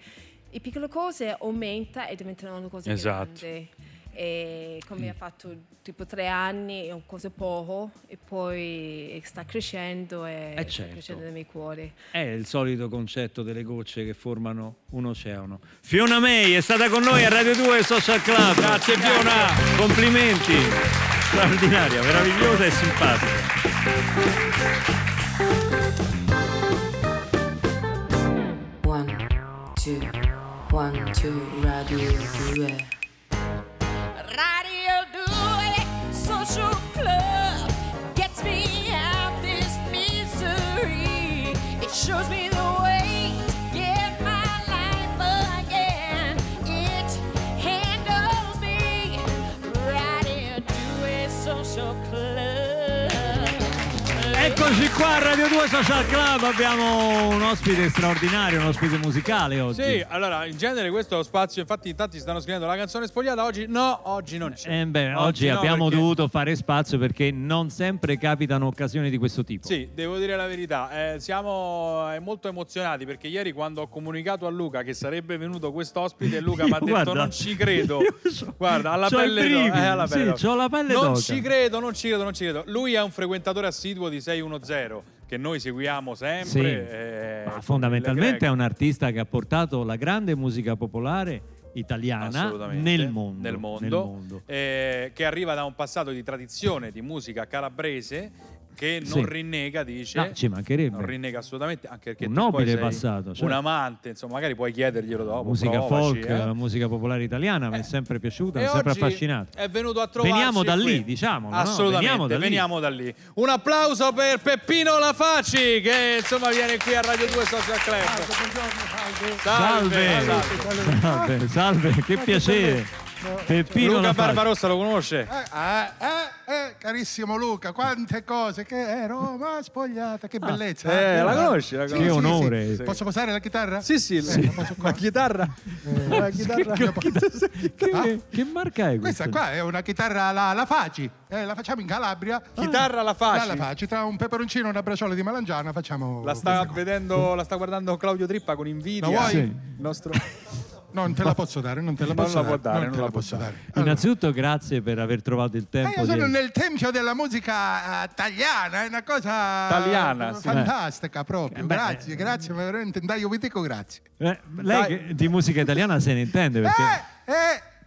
[SPEAKER 10] le piccole cose aumenta e diventano cose
[SPEAKER 2] Esatto.
[SPEAKER 10] grandi. E come ha fatto tipo tre anni è un cosa poco e poi sta crescendo e
[SPEAKER 1] Eh,
[SPEAKER 10] sta
[SPEAKER 1] certo.
[SPEAKER 10] crescendo nel mio cuore.
[SPEAKER 1] È il solito concetto delle gocce che formano un oceano. Fiona May è stata con noi a Radio 2 Social Club.
[SPEAKER 2] Grazie, Fiona.
[SPEAKER 1] Complimenti. Straordinaria, meravigliosa e simpatica.
[SPEAKER 5] One, two, one, two, radio 2.
[SPEAKER 1] Qua a Radio 2 Social Club, abbiamo un ospite straordinario, un ospite musicale oggi.
[SPEAKER 2] Sì, allora in genere questo è lo spazio, infatti tanti stanno scrivendo la canzone spogliata, oggi no, oggi non c'è.
[SPEAKER 1] Eh beh, oggi,
[SPEAKER 2] no,
[SPEAKER 1] abbiamo
[SPEAKER 2] perché-
[SPEAKER 1] dovuto fare spazio perché non sempre capitano occasioni di questo tipo.
[SPEAKER 2] Sì, devo dire la verità, eh, siamo eh, molto emozionati perché ieri quando ho comunicato a Luca che sarebbe venuto quest'ospite, Luca mi ha detto
[SPEAKER 1] guarda,
[SPEAKER 2] non ci credo. Guarda, alla pelle d'oca,
[SPEAKER 1] brividi,
[SPEAKER 2] eh, alla pelle
[SPEAKER 1] sì,
[SPEAKER 2] d'oca.
[SPEAKER 1] c'ho la pelle
[SPEAKER 2] Non
[SPEAKER 1] d'oca.
[SPEAKER 2] ci credo, non ci credo, non ci credo. Lui è un frequentatore assiduo di 610 che noi seguiamo sempre.
[SPEAKER 1] Sì.
[SPEAKER 2] eh,
[SPEAKER 1] Ma fondamentalmente è un artista che ha portato la grande musica popolare italiana nel mondo.
[SPEAKER 2] Nel mondo,
[SPEAKER 1] nel mondo.
[SPEAKER 2] eh, che arriva da un passato di tradizione di musica calabrese che non
[SPEAKER 1] Sì.
[SPEAKER 2] rinnega, dice.
[SPEAKER 1] No, ci mancherebbe.
[SPEAKER 2] Non rinnega assolutamente, anche perché
[SPEAKER 1] Un
[SPEAKER 2] tu poi
[SPEAKER 1] nobile
[SPEAKER 2] sei
[SPEAKER 1] passato, certo.
[SPEAKER 2] Un amante, insomma, magari puoi chiederglielo dopo.
[SPEAKER 1] musica
[SPEAKER 2] provaci,
[SPEAKER 1] folk,
[SPEAKER 2] eh.
[SPEAKER 1] la musica popolare italiana mi è sempre piaciuta, mi è sempre affascinato.
[SPEAKER 2] È venuto a trovarci
[SPEAKER 1] Veniamo da lì,
[SPEAKER 2] qui.
[SPEAKER 1] diciamolo, no?
[SPEAKER 2] Assolutamente,
[SPEAKER 1] Veniamo da lì.
[SPEAKER 2] veniamo da lì. Un applauso per Peppino Lafaci che insomma viene qui a Radio 2 Social Club.
[SPEAKER 1] Salve,
[SPEAKER 2] salve.
[SPEAKER 1] salve, salve, che piacere. Peppino
[SPEAKER 2] Luca. Barbarossa lo conosce?
[SPEAKER 11] Eh, eh, eh, carissimo Luca, quante cose che è Roma spogliata, che bellezza.
[SPEAKER 2] eh, la conosci, la
[SPEAKER 11] Sì,
[SPEAKER 2] conosci.
[SPEAKER 11] sì,
[SPEAKER 1] Che onore.
[SPEAKER 11] sì. Posso posare la chitarra?
[SPEAKER 2] Sì, sì,
[SPEAKER 11] Eh, la qua?
[SPEAKER 2] la chitarra. La chitarra.
[SPEAKER 11] Io po-
[SPEAKER 1] Che,
[SPEAKER 11] Ah?
[SPEAKER 1] che marca è
[SPEAKER 11] Questa
[SPEAKER 1] questa?
[SPEAKER 11] qua è una chitarra la, la Faci, eh, la facciamo in Calabria.
[SPEAKER 2] Chitarra la Faci.
[SPEAKER 11] La Faci, tra un peperoncino e una braciola di melangiana facciamo...
[SPEAKER 2] La sta vedendo, la sta guardando Claudio Trippa con invidia.
[SPEAKER 11] La vuoi?
[SPEAKER 1] Sì.
[SPEAKER 2] Il nostro...
[SPEAKER 11] Non te la posso dare, non te la
[SPEAKER 2] Non
[SPEAKER 11] posso
[SPEAKER 2] la può dare,
[SPEAKER 11] non
[SPEAKER 2] non
[SPEAKER 11] te
[SPEAKER 2] la
[SPEAKER 11] posso
[SPEAKER 2] dare.
[SPEAKER 11] dare.
[SPEAKER 1] Innanzitutto grazie per aver trovato il
[SPEAKER 11] eh,
[SPEAKER 1] tempo
[SPEAKER 11] io sono
[SPEAKER 1] di...
[SPEAKER 11] nel tempio della musica eh, italiana, è una cosa
[SPEAKER 2] Italiana, sì.
[SPEAKER 11] fantastica proprio.
[SPEAKER 1] Eh, beh,
[SPEAKER 11] grazie, grazie, ma veramente dai, io vi dico grazie.
[SPEAKER 1] Eh, lei che di musica italiana se ne intende perché...
[SPEAKER 11] Eh,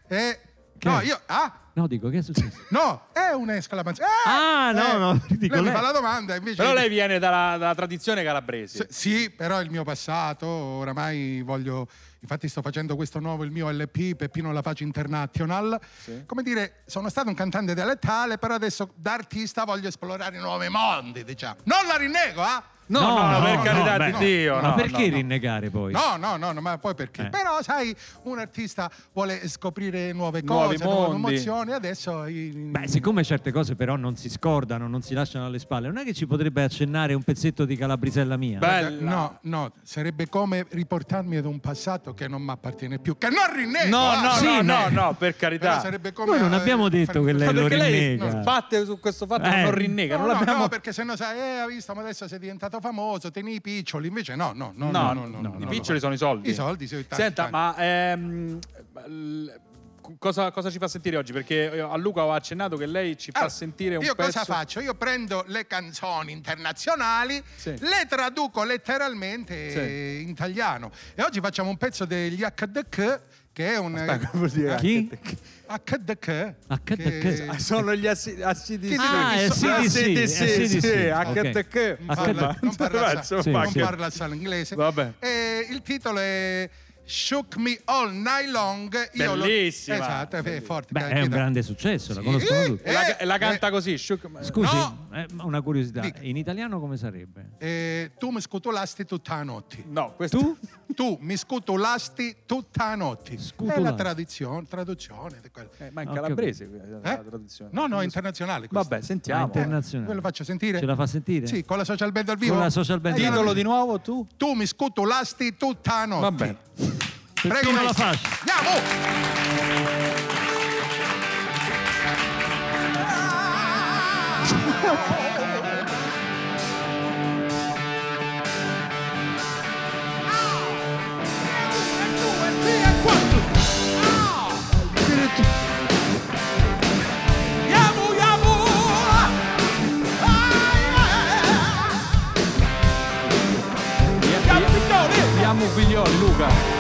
[SPEAKER 11] eh, eh. No, io ah,
[SPEAKER 1] No, dico, che è successo?
[SPEAKER 11] no, è un'esclamazione. Eh,
[SPEAKER 1] Ah, no,
[SPEAKER 11] eh.
[SPEAKER 1] no, dico
[SPEAKER 11] lei mi
[SPEAKER 1] lei.
[SPEAKER 11] fa la domanda invece
[SPEAKER 2] Però lei viene dalla, dalla tradizione calabrese.
[SPEAKER 11] S- Sì, però il mio passato, oramai voglio, infatti sto facendo questo nuovo, il mio LP, Peppino La Faccia International. Come dire, sono stato un cantante dialettale, però adesso da artista voglio esplorare nuovi mondi, diciamo. Non la rinnego, ah?
[SPEAKER 2] No, no, per carità
[SPEAKER 1] beh,
[SPEAKER 2] di Dio.
[SPEAKER 1] Ma
[SPEAKER 2] no,
[SPEAKER 1] perché
[SPEAKER 2] no, no.
[SPEAKER 1] rinnegare poi?
[SPEAKER 11] No, no, no, no, ma poi perché?
[SPEAKER 1] Eh.
[SPEAKER 11] Però, sai, un artista vuole scoprire nuove
[SPEAKER 2] Nuovi
[SPEAKER 11] cose, nuove
[SPEAKER 2] mondi.
[SPEAKER 11] emozioni, adesso...
[SPEAKER 1] Beh, siccome certe cose però non si scordano, non si lasciano alle spalle, non è che ci potrebbe accennare un pezzetto di calabrisella mia?
[SPEAKER 2] Bella.
[SPEAKER 11] No, no, sarebbe come riportarmi ad un passato che non mi appartiene più, che non rinnego!
[SPEAKER 2] No,
[SPEAKER 11] ah,
[SPEAKER 2] no,
[SPEAKER 1] Sì,
[SPEAKER 2] no, no,
[SPEAKER 1] no.
[SPEAKER 2] no, per carità.
[SPEAKER 11] sarebbe come
[SPEAKER 1] Noi non
[SPEAKER 11] eh,
[SPEAKER 1] abbiamo detto
[SPEAKER 11] fare-
[SPEAKER 1] che lei
[SPEAKER 2] Ma
[SPEAKER 1] lo
[SPEAKER 2] perché lei
[SPEAKER 1] rinnega.
[SPEAKER 2] non sbatte su questo fatto
[SPEAKER 1] Eh.
[SPEAKER 2] che non rinnega,
[SPEAKER 11] No,
[SPEAKER 2] non
[SPEAKER 11] no,
[SPEAKER 2] l'abbiamo...
[SPEAKER 11] no, perché se no sai, eh, hai visto, ma adesso sei diventato famoso, tieni i piccioli, invece no, no, no,
[SPEAKER 2] No,
[SPEAKER 11] no, no, no,
[SPEAKER 2] i piccioli
[SPEAKER 11] no.
[SPEAKER 2] sono i soldi.
[SPEAKER 11] I soldi, sì, tanti,
[SPEAKER 2] Senta,
[SPEAKER 11] tanti.
[SPEAKER 2] ma ehm, cosa, cosa ci fa sentire oggi? Perché io a Luca ho accennato che lei ci fa
[SPEAKER 11] Allora,
[SPEAKER 2] sentire un
[SPEAKER 11] io
[SPEAKER 2] pezzo...
[SPEAKER 11] cosa faccio? Io prendo le canzoni internazionali,
[SPEAKER 2] Sì.
[SPEAKER 11] le traduco letteralmente
[SPEAKER 2] Sì.
[SPEAKER 11] eh, in italiano. E oggi facciamo un pezzo degli HDK che è un
[SPEAKER 2] Aspetta, vuol dire
[SPEAKER 1] Chi?
[SPEAKER 11] HDK.
[SPEAKER 1] HDK.
[SPEAKER 2] Ah, Sono gli assi- ACDC.
[SPEAKER 1] Ah,
[SPEAKER 2] sì,
[SPEAKER 1] ACDC,
[SPEAKER 2] sì,
[SPEAKER 1] ok.
[SPEAKER 2] HTK.
[SPEAKER 11] non parla, non parla,
[SPEAKER 2] Insomma,
[SPEAKER 1] Sì,
[SPEAKER 11] non
[SPEAKER 1] sì.
[SPEAKER 11] parla solo inglese.
[SPEAKER 2] Vabbè.
[SPEAKER 11] E il titolo è Shook Me All Night Long. Io
[SPEAKER 2] Bellissima.
[SPEAKER 11] Esatto, è forte.
[SPEAKER 1] Beh, è un grande successo, la
[SPEAKER 11] Sì.
[SPEAKER 1] conoscono
[SPEAKER 11] Eh,
[SPEAKER 1] tutti.
[SPEAKER 2] La,
[SPEAKER 11] eh,
[SPEAKER 2] e la canta
[SPEAKER 11] eh,
[SPEAKER 2] così. Shook-
[SPEAKER 1] Scusi,
[SPEAKER 11] No.
[SPEAKER 1] eh, una curiosità,
[SPEAKER 11] Dica.
[SPEAKER 1] in italiano come sarebbe?
[SPEAKER 11] eh, tu mi scutolasti tutta la notte.
[SPEAKER 2] No, questo...
[SPEAKER 1] Tu?
[SPEAKER 11] Tu mi scutolasti tutta la notte. È
[SPEAKER 1] Scutolasti.
[SPEAKER 11] la traduzione, traduzione.
[SPEAKER 2] Eh, ma in calabrese la
[SPEAKER 11] Eh?
[SPEAKER 2] traduzione.
[SPEAKER 11] No, no, è internazionale. questo.
[SPEAKER 2] Vabbè,
[SPEAKER 1] Ah,
[SPEAKER 2] sentiamo.
[SPEAKER 1] internazionale.
[SPEAKER 11] Ve lo faccio sentire?
[SPEAKER 1] Ce la fa sentire?
[SPEAKER 11] Sì, con la social band al vivo.
[SPEAKER 1] Con la social band.
[SPEAKER 11] Eh, io
[SPEAKER 2] Titolo di nuovo tu?
[SPEAKER 11] Tu mi scutolasti tutta la notte.
[SPEAKER 2] Vabbè.
[SPEAKER 11] Prego,
[SPEAKER 1] La. Fascia.
[SPEAKER 11] Andiamo!
[SPEAKER 2] Figlioli, Luca.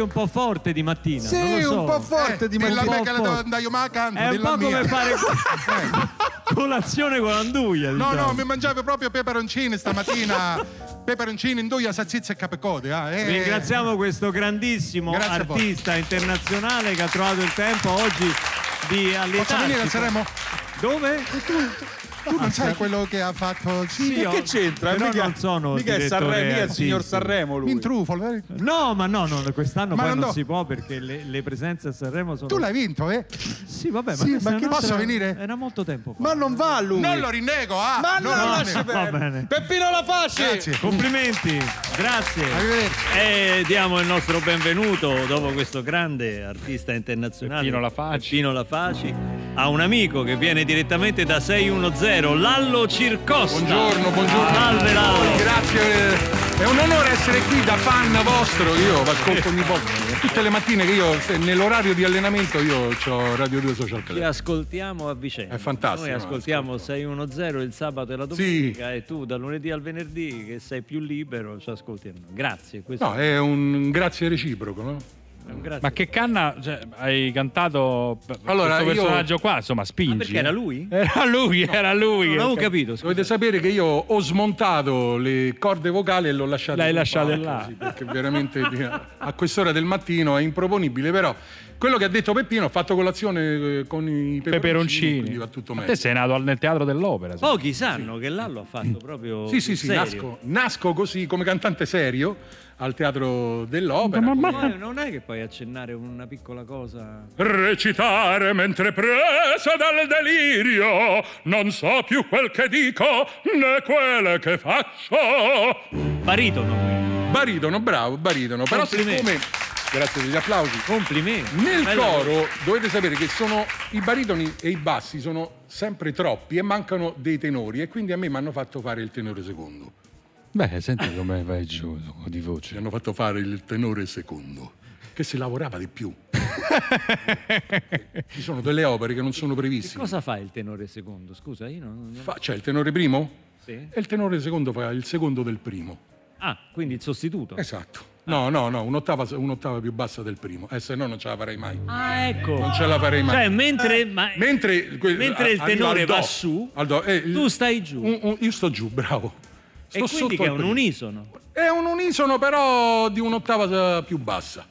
[SPEAKER 1] Anche un po' forte di mattina. non lo
[SPEAKER 2] Sì,
[SPEAKER 1] so.
[SPEAKER 2] un po' forte di
[SPEAKER 11] Dilla a
[SPEAKER 2] mattina.
[SPEAKER 11] me che la devo andare io ma canto,
[SPEAKER 1] È un po'
[SPEAKER 11] mia.
[SPEAKER 1] come fare co- colazione con l'anduia.
[SPEAKER 11] No,
[SPEAKER 1] diciamo.
[SPEAKER 11] no, mi mangiavo proprio peperoncini stamattina. peperoncini in duia, salsiccia e capecode. Ah, eh.
[SPEAKER 1] Ringraziamo questo grandissimo
[SPEAKER 11] Grazie
[SPEAKER 1] artista internazionale che ha trovato il tempo oggi di
[SPEAKER 11] Posso
[SPEAKER 1] allietarci.
[SPEAKER 11] venire a Sanremo?
[SPEAKER 1] Dove?
[SPEAKER 11] Tu non sai quello che ha fatto... Sì,
[SPEAKER 1] Sì,
[SPEAKER 2] Che c'entra?
[SPEAKER 1] Però
[SPEAKER 2] Mica-
[SPEAKER 1] non sono
[SPEAKER 2] mica è Sanremo, mica il signor Sanremo lui.
[SPEAKER 11] in trufolo. eh?
[SPEAKER 1] No, ma no, no, quest'anno
[SPEAKER 11] Ma
[SPEAKER 1] poi
[SPEAKER 11] non do-
[SPEAKER 1] si può perché le, le presenze a Sanremo sono...
[SPEAKER 11] Tu l'hai vinto, eh?
[SPEAKER 1] Sì, vabbè,
[SPEAKER 11] Sì, ma che- posso venire?
[SPEAKER 1] Era molto tempo fa.
[SPEAKER 2] Ma non va lui.
[SPEAKER 11] Non lo rinnego, ah!
[SPEAKER 2] Ma
[SPEAKER 11] non
[SPEAKER 2] non
[SPEAKER 11] lo
[SPEAKER 2] perdere.
[SPEAKER 1] bene.
[SPEAKER 2] Peppino la face!
[SPEAKER 11] Grazie.
[SPEAKER 1] Complimenti, grazie. E diamo il nostro benvenuto dopo questo grande artista internazionale
[SPEAKER 2] Peppino La Faci.
[SPEAKER 1] Peppino La Faci, a un amico che viene direttamente da 610, Lallo Circosta.
[SPEAKER 11] Buongiorno, buongiorno.
[SPEAKER 1] Salve Lallo.
[SPEAKER 11] Grazie, è un onore essere qui da fan vostro. Io ascolto ogni volta. Tutte le mattine che io, nell'orario di allenamento, io ho Radio 2 Social
[SPEAKER 1] Ti
[SPEAKER 11] Club.
[SPEAKER 1] ascoltiamo a vicenda.
[SPEAKER 11] È fantastico,
[SPEAKER 1] Noi
[SPEAKER 11] no,
[SPEAKER 1] ascoltiamo 610 il sabato e la domenica e tu dal lunedì al venerdì che sei più libero ci ascolti a noi. Grazie. Questo
[SPEAKER 11] No, è un grazie reciproco, no?
[SPEAKER 1] Grazie.
[SPEAKER 3] Ma che canna cioè, hai cantato per
[SPEAKER 11] Allora,
[SPEAKER 3] questo
[SPEAKER 11] io-
[SPEAKER 3] personaggio qua? Insomma, spingi.
[SPEAKER 1] Ah, perché era
[SPEAKER 3] eh.
[SPEAKER 1] lui?
[SPEAKER 3] Era lui, era lui.
[SPEAKER 1] Non avevo capito. scusa.
[SPEAKER 11] Dovete sapere che io ho smontato le corde vocali e l'ho lasciato
[SPEAKER 3] L'hai
[SPEAKER 11] palco,
[SPEAKER 3] là.
[SPEAKER 11] sì, perché veramente a quest'ora del mattino è improponibile. Però quello che ha detto Peppino, ho fatto colazione eh, con i peperoncini,
[SPEAKER 3] Peperoncini.
[SPEAKER 11] quindi va tutto
[SPEAKER 3] Ma
[SPEAKER 11] meglio.
[SPEAKER 3] te sei nato al- nel teatro dell'opera. sì.
[SPEAKER 1] Pochi sanno che Lallo ha fatto proprio
[SPEAKER 11] Sì, sì, sì,
[SPEAKER 1] serio.
[SPEAKER 11] nasco, nasco così come cantante serio al teatro dell'opera.
[SPEAKER 1] Eh, non è che puoi accennare una piccola cosa.
[SPEAKER 8] Recitare mentre presa dal delirio, non so più quel che dico né quel che faccio.
[SPEAKER 1] Baritono.
[SPEAKER 11] Baritono, bravo, baritono. Però
[SPEAKER 1] Complimenti.
[SPEAKER 11] siccome, grazie degli applausi,
[SPEAKER 1] Complimenti.
[SPEAKER 11] nel
[SPEAKER 1] Bello.
[SPEAKER 11] coro dovete sapere che sono i baritoni e i bassi sono sempre troppi e mancano dei tenori e quindi a me mi hanno fatto fare il tenore secondo.
[SPEAKER 3] Beh, senti come vai giù di
[SPEAKER 11] Ci
[SPEAKER 3] voce.
[SPEAKER 11] hanno fatto fare il tenore secondo, che si lavorava di più. Ci sono delle opere che non sono previste.
[SPEAKER 1] cosa fa il tenore secondo? Scusa, io non. non-
[SPEAKER 11] Fa- c'è il tenore primo
[SPEAKER 1] Sì?
[SPEAKER 11] e il tenore secondo fa il secondo del primo.
[SPEAKER 1] Ah, quindi il sostituto.
[SPEAKER 11] Esatto. No, no, no, un'ottava, un'ottava più bassa del primo, eh, se no non ce la farei mai.
[SPEAKER 1] Ah, ecco.
[SPEAKER 11] Non ce la farei mai.
[SPEAKER 1] Cioè, mentre, ma-
[SPEAKER 11] Mentre,
[SPEAKER 1] mentre il tenore
[SPEAKER 11] do,
[SPEAKER 1] va su,
[SPEAKER 11] do, eh,
[SPEAKER 1] tu stai giù.
[SPEAKER 11] un- un- io sto giù, bravo. Sto
[SPEAKER 1] e quindi
[SPEAKER 11] sotto
[SPEAKER 1] che è un unisono.
[SPEAKER 11] È un unisono però di un'ottava eh, più bassa.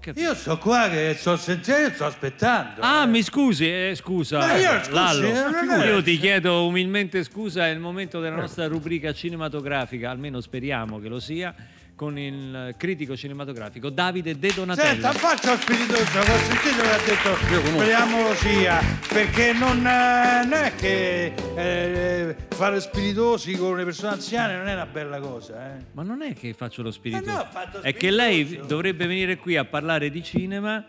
[SPEAKER 1] Capito.
[SPEAKER 3] Io sto qua che sto sentendo, sto aspettando.
[SPEAKER 1] Ah, mi scusi, eh, scusa.
[SPEAKER 3] Ma io, scusi,
[SPEAKER 1] Lallo.
[SPEAKER 3] eh,
[SPEAKER 1] Io ti chiedo umilmente scusa, è il momento della nostra rubrica cinematografica, almeno speriamo che lo sia, con il critico cinematografico Davide De Donatello.
[SPEAKER 3] Senta, faccio spiritoso, ho sentito che ha detto speriamo lo sia, perché non, eh, non è che eh, fare spiritosi con le persone anziane non è una bella cosa, eh.
[SPEAKER 1] Ma non è che faccio lo spirito.
[SPEAKER 3] Eh no, fatto
[SPEAKER 1] è che lei
[SPEAKER 3] spiritoso.
[SPEAKER 1] dovrebbe venire qui a parlare di cinema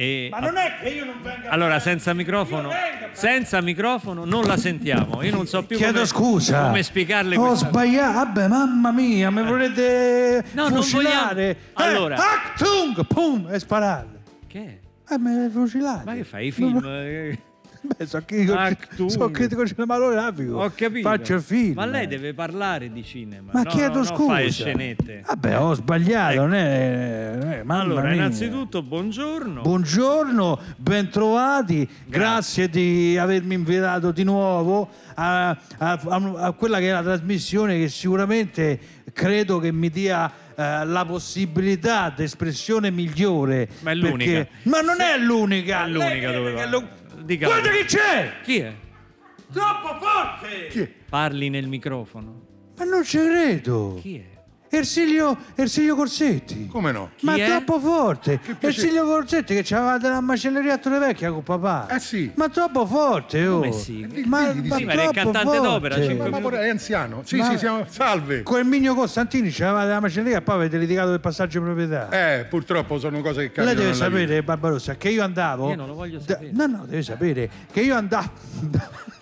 [SPEAKER 1] e
[SPEAKER 3] Ma non è che io non venga a
[SPEAKER 1] Allora, senza microfono, senza microfono non la sentiamo. Io non so più
[SPEAKER 3] Chiedo
[SPEAKER 1] come,
[SPEAKER 3] scusa.
[SPEAKER 1] come spiegarle
[SPEAKER 3] Ho
[SPEAKER 1] questa
[SPEAKER 3] sbagliato, vabbè, mamma mia, mi volete
[SPEAKER 1] No, non
[SPEAKER 3] fucilare?
[SPEAKER 1] vogliamo- Allora.
[SPEAKER 3] Eh, Achtung! Pum! E sparare.
[SPEAKER 1] Che?
[SPEAKER 3] Eh, mi fucilare.
[SPEAKER 1] Ma che fai i film? eh?
[SPEAKER 3] Beh, so critico,
[SPEAKER 1] Achtung.
[SPEAKER 3] so critico cinematografico.
[SPEAKER 1] Ho capito.
[SPEAKER 3] Faccio il film.
[SPEAKER 1] Ma lei deve parlare di cinema.
[SPEAKER 3] Ma
[SPEAKER 1] no,
[SPEAKER 3] chiedo
[SPEAKER 1] no,
[SPEAKER 3] scusa.
[SPEAKER 1] Fare scenette.
[SPEAKER 3] Vabbè, ho sbagliato, non è- mamma
[SPEAKER 1] Allora, innanzitutto, buongiorno.
[SPEAKER 3] Buongiorno, bentrovati, grazie di avermi invitato di nuovo a, a- a- a quella che è la trasmissione che sicuramente credo che mi dia eh, la possibilità d'espressione migliore.
[SPEAKER 1] Ma è l'unica.
[SPEAKER 3] perché- Ma non è l'unica!
[SPEAKER 1] È l'unica dove va.
[SPEAKER 3] lo-
[SPEAKER 1] Dica
[SPEAKER 3] Guarda
[SPEAKER 1] la-
[SPEAKER 3] chi c'è!
[SPEAKER 1] Chi è?
[SPEAKER 3] Troppo forte!
[SPEAKER 1] Parli nel microfono.
[SPEAKER 3] Ma non ci credo!
[SPEAKER 1] Chi è?
[SPEAKER 3] Ersilio, Ersilio Corsetti!
[SPEAKER 11] Come no?
[SPEAKER 3] Ma
[SPEAKER 1] Chi è?
[SPEAKER 3] troppo forte!
[SPEAKER 11] piacere.
[SPEAKER 3] Ersilio Corsetti che c'aveva della macelleria a Torre Vecchia con papà!
[SPEAKER 11] Eh sì.
[SPEAKER 3] Ma troppo forte, oh!
[SPEAKER 1] Come sì?
[SPEAKER 3] Ma,
[SPEAKER 11] Digli di
[SPEAKER 3] ma
[SPEAKER 11] sì.
[SPEAKER 1] Ma era il
[SPEAKER 3] troppo
[SPEAKER 1] cantante
[SPEAKER 3] forte.
[SPEAKER 1] d'opera, cinque
[SPEAKER 11] Ma, ma pure è anziano. Sì,
[SPEAKER 3] Ma-
[SPEAKER 11] sì, siamo... salve.
[SPEAKER 3] Con Erminio Costantini c'aveva della macelleria e poi avete litigato del passaggio di proprietà.
[SPEAKER 11] Eh, purtroppo sono cose che
[SPEAKER 3] Lei deve
[SPEAKER 11] nella
[SPEAKER 3] sapere,
[SPEAKER 11] vita.
[SPEAKER 3] Barbarossa, che io andavo.
[SPEAKER 1] Io non lo voglio
[SPEAKER 3] da-
[SPEAKER 1] sapere.
[SPEAKER 3] no, no, deve sapere che io andavo.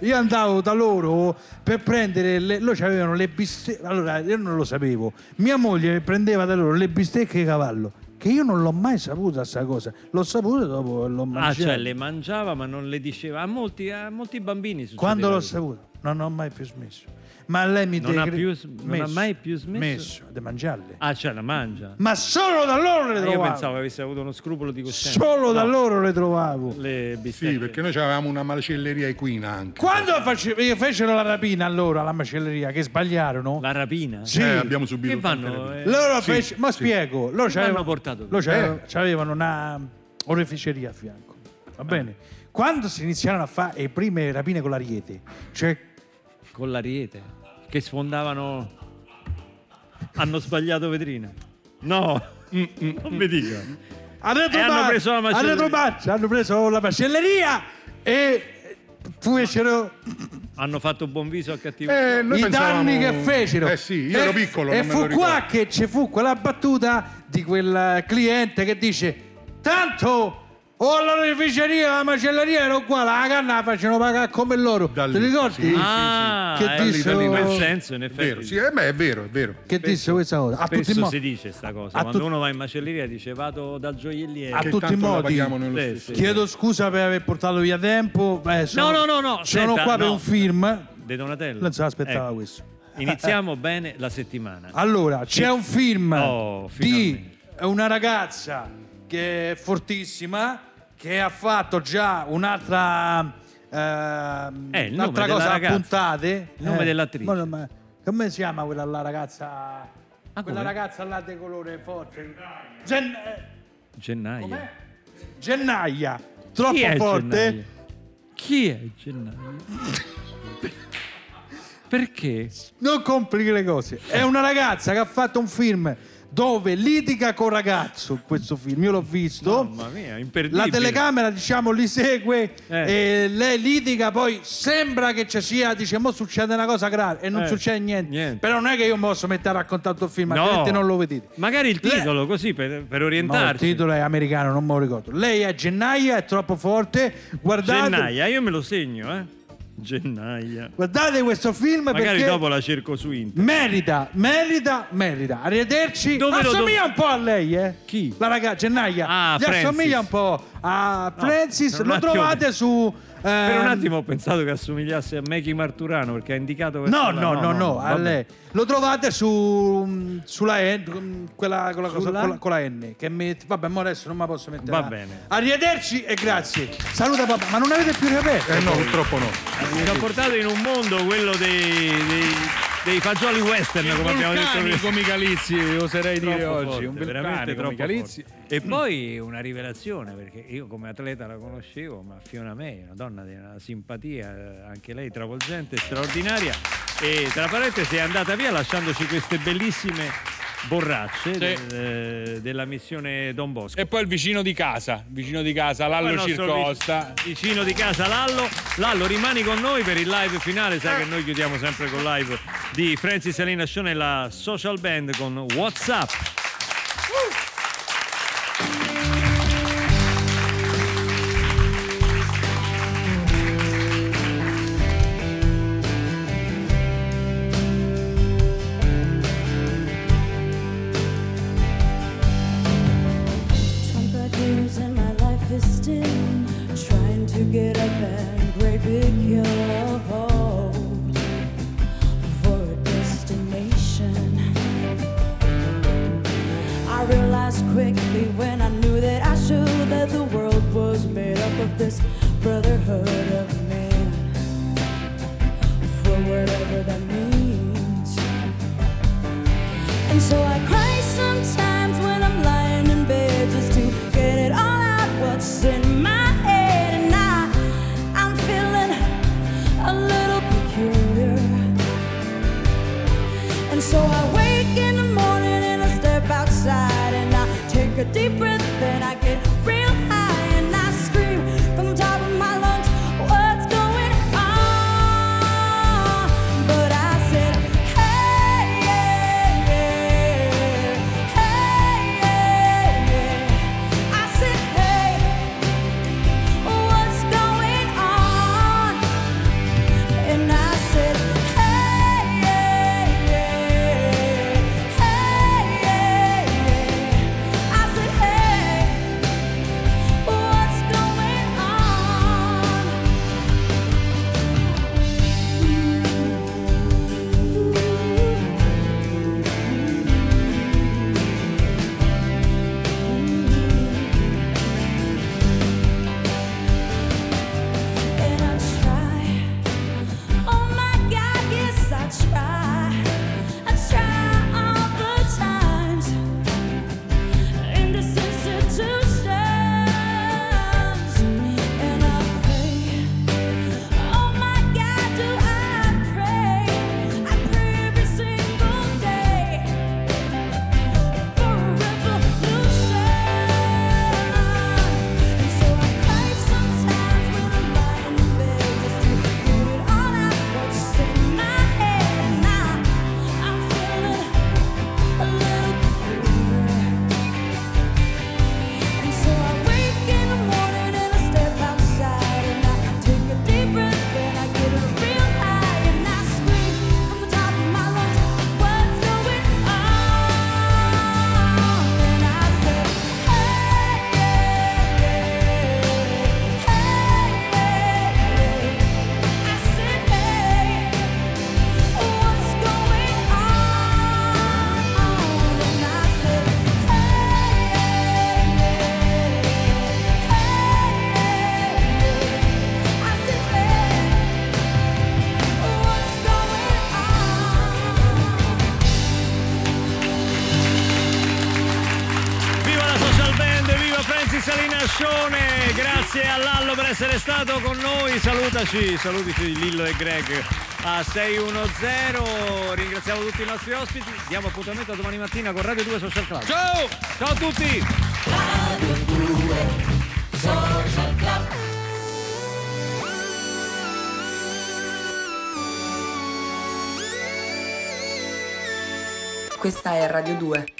[SPEAKER 3] io andavo da loro per prendere. Le, loro avevano le bistecche. Allora, io non lo sapevo. Mia moglie prendeva da loro le bistecche di cavallo. Che io non l'ho mai saputa sta cosa. L'ho saputa dopo l'ho
[SPEAKER 1] Ah,
[SPEAKER 3] mangiata.
[SPEAKER 1] cioè le mangiava ma non le diceva. A molti, a molti bambini succedeva
[SPEAKER 3] Quando l'ho
[SPEAKER 1] così.
[SPEAKER 3] saputo, non ho mai più smesso. Ma lei mi
[SPEAKER 1] Non
[SPEAKER 3] deve
[SPEAKER 1] ha più non ha mai più smesso?
[SPEAKER 3] Messo di mangiarle.
[SPEAKER 1] Ah, cioè la mangia.
[SPEAKER 3] Ma solo da loro le
[SPEAKER 1] Ah, io
[SPEAKER 3] trovavo.
[SPEAKER 1] pensavo avesse avuto uno scrupolo di coscienza.
[SPEAKER 3] Solo da
[SPEAKER 1] No,
[SPEAKER 3] loro le trovavo.
[SPEAKER 1] Le bistecche.
[SPEAKER 11] Sì, perché noi avevamo una macelleria equina anche.
[SPEAKER 3] Quando face- eh, fecero la rapina allora alla macelleria, che sbagliarono,
[SPEAKER 1] La rapina?
[SPEAKER 3] Sì.
[SPEAKER 11] Eh, abbiamo subito
[SPEAKER 1] Che vanno? eh,
[SPEAKER 3] loro
[SPEAKER 11] Sì,
[SPEAKER 3] fece- ma
[SPEAKER 11] sì.
[SPEAKER 3] spiego, loro
[SPEAKER 1] Che
[SPEAKER 3] c'avevano,
[SPEAKER 1] vanno portato
[SPEAKER 3] loro c'avevano,
[SPEAKER 11] Eh.
[SPEAKER 3] c'avevano una oreficeria a fianco. Va bene? Quando si iniziarono a fare le prime rapine con l'ariete, cioè
[SPEAKER 1] Con l'ariete. Che sfondavano... Hanno sbagliato vetrina. No, non mi dica. E hanno preso la macelleria.
[SPEAKER 3] hanno preso la macelleria e fecero
[SPEAKER 1] Hanno fatto buon viso a cattivo.
[SPEAKER 11] Eh,
[SPEAKER 3] i
[SPEAKER 11] pensavamo-
[SPEAKER 3] danni che fecero.
[SPEAKER 11] Eh sì, io ero
[SPEAKER 3] E-
[SPEAKER 11] piccolo,
[SPEAKER 3] E fu qua che ci fu quella battuta di quel cliente che dice: Tanto o all'oreficeria la macelleria era uguale, la canna la facevano pagare come loro.
[SPEAKER 11] Da lì,
[SPEAKER 3] Ti ricordi?
[SPEAKER 11] sì,
[SPEAKER 1] ah,
[SPEAKER 3] Che
[SPEAKER 1] eh,
[SPEAKER 3] dissero-
[SPEAKER 1] in quel senso, in effetti.
[SPEAKER 11] Vero, sì, eh, beh, è vero, è vero.
[SPEAKER 3] Che disse questa cosa? A tutti i
[SPEAKER 1] Spesso
[SPEAKER 3] modi.
[SPEAKER 1] si dice sta cosa.
[SPEAKER 3] a
[SPEAKER 1] Quando
[SPEAKER 3] tu-
[SPEAKER 1] uno va in macelleria dice vado dal gioielliere.
[SPEAKER 3] A
[SPEAKER 11] Che
[SPEAKER 3] tutti i
[SPEAKER 11] tanto la
[SPEAKER 3] modi.
[SPEAKER 11] paghiamo nello
[SPEAKER 1] Sì,
[SPEAKER 11] stesso.
[SPEAKER 1] sì.
[SPEAKER 3] Chiedo scusa per aver portato via tempo. eh, sono-
[SPEAKER 1] No, no, no, no,
[SPEAKER 3] Sono
[SPEAKER 1] senta,
[SPEAKER 3] qua per
[SPEAKER 1] no.
[SPEAKER 3] un film.
[SPEAKER 1] De Donatello.
[SPEAKER 3] Non se l'aspettava
[SPEAKER 1] Ecco,
[SPEAKER 3] questo.
[SPEAKER 1] Iniziamo bene la settimana.
[SPEAKER 3] Allora, c'è un film
[SPEAKER 1] Oh,
[SPEAKER 3] di una ragazza che è fortissima, che ha fatto già un'altra, ehm,
[SPEAKER 1] Eh, nome
[SPEAKER 3] un'altra cosa a puntate.
[SPEAKER 1] Il nome
[SPEAKER 3] Eh,
[SPEAKER 1] dell'attrice.
[SPEAKER 3] ma- ma- come si chiama quella la ragazza? quella
[SPEAKER 1] come?
[SPEAKER 3] ragazza là di colore forte. Gen- eh,
[SPEAKER 1] Gennaio.
[SPEAKER 3] com'è? Gennaia. Troppo
[SPEAKER 1] Chi
[SPEAKER 3] forte.
[SPEAKER 1] Gennaio? Chi è Gennaio? Perché?
[SPEAKER 3] Non complichi le cose. È una ragazza che ha fatto un film dove litiga con ragazzo. Questo film, io l'ho visto.
[SPEAKER 1] Mamma mia, imperdibile.
[SPEAKER 3] La telecamera, diciamo, li segue
[SPEAKER 1] Eh.
[SPEAKER 3] e lei litiga, poi sembra che ci sia, dice, mo succede una cosa grave e non
[SPEAKER 1] Eh,
[SPEAKER 3] succede niente.
[SPEAKER 1] niente.
[SPEAKER 3] Però non è che io mi posso mettere a raccontare tutto il film,
[SPEAKER 1] No.
[SPEAKER 3] altrimenti non lo vedete.
[SPEAKER 1] Magari il titolo, così per, per
[SPEAKER 3] No, il titolo è americano, non me lo ricordo. Lei è Gennaia, è troppo forte. Guardate,
[SPEAKER 1] Gennaia, io me lo segno, eh. Gennaia.
[SPEAKER 3] guardate questo film
[SPEAKER 1] Magari
[SPEAKER 3] perché
[SPEAKER 1] dopo la cerco su internet.
[SPEAKER 3] merita, merita, merita. Arrivederci.
[SPEAKER 1] Dove lo
[SPEAKER 3] assomiglia
[SPEAKER 1] do-
[SPEAKER 3] un po' a lei, eh?
[SPEAKER 1] Chi?
[SPEAKER 3] La ragazza Gennaia.
[SPEAKER 1] Ah,
[SPEAKER 3] Gli
[SPEAKER 1] Francis.
[SPEAKER 3] assomiglia un po' a Francis. Lo trovate su
[SPEAKER 5] Per un
[SPEAKER 3] Ehm,
[SPEAKER 5] attimo ho pensato che assomigliasse a Mackie Marturano perché ha indicato
[SPEAKER 3] No, no, no, no, a
[SPEAKER 5] vabbè.
[SPEAKER 3] lei. Lo trovate su sulla N, quella, quella cosa con la, con la N che metti. Vabbè, ma adesso non me la posso mettere.
[SPEAKER 5] Va
[SPEAKER 3] là.
[SPEAKER 5] bene.
[SPEAKER 3] Arrivederci e grazie. Saluta papà, ma non avete più riaperto?
[SPEAKER 11] Eh no, purtroppo no.
[SPEAKER 5] Ci ha portato in un mondo quello dei, dei, fagioli western, come abbiamo detto prima.
[SPEAKER 2] Vulcanico Micalizzi, oserei dire
[SPEAKER 5] Troppo
[SPEAKER 2] oggi.
[SPEAKER 5] forte,
[SPEAKER 2] un
[SPEAKER 5] veramente troppo
[SPEAKER 2] Micalizzi.
[SPEAKER 5] E poi una rivelazione, perché io come atleta la conoscevo, ma Fiona May, una donna di una simpatia, eh, anche lei travolgente, straordinaria, e tra parentesi è andata via lasciandoci queste bellissime borracce
[SPEAKER 2] Sì.
[SPEAKER 5] del- eh, della missione Don Bosco.
[SPEAKER 2] E poi il vicino di casa, vicino di casa, Lallo Circosta.
[SPEAKER 5] vic- Vicino di casa Lallo. Lallo, rimani con noi per il live finale. Sai che noi chiudiamo sempre con live di Francis Salina Show nella social band con WhatsApp. Noi, salutaci, salutici Lillo e Greg a 610, ringraziamo tutti i nostri ospiti, diamo appuntamento a domani mattina con Radio 2 Social Club. Ciao! Ciao a tutti!
[SPEAKER 12] Questa è Radio 2.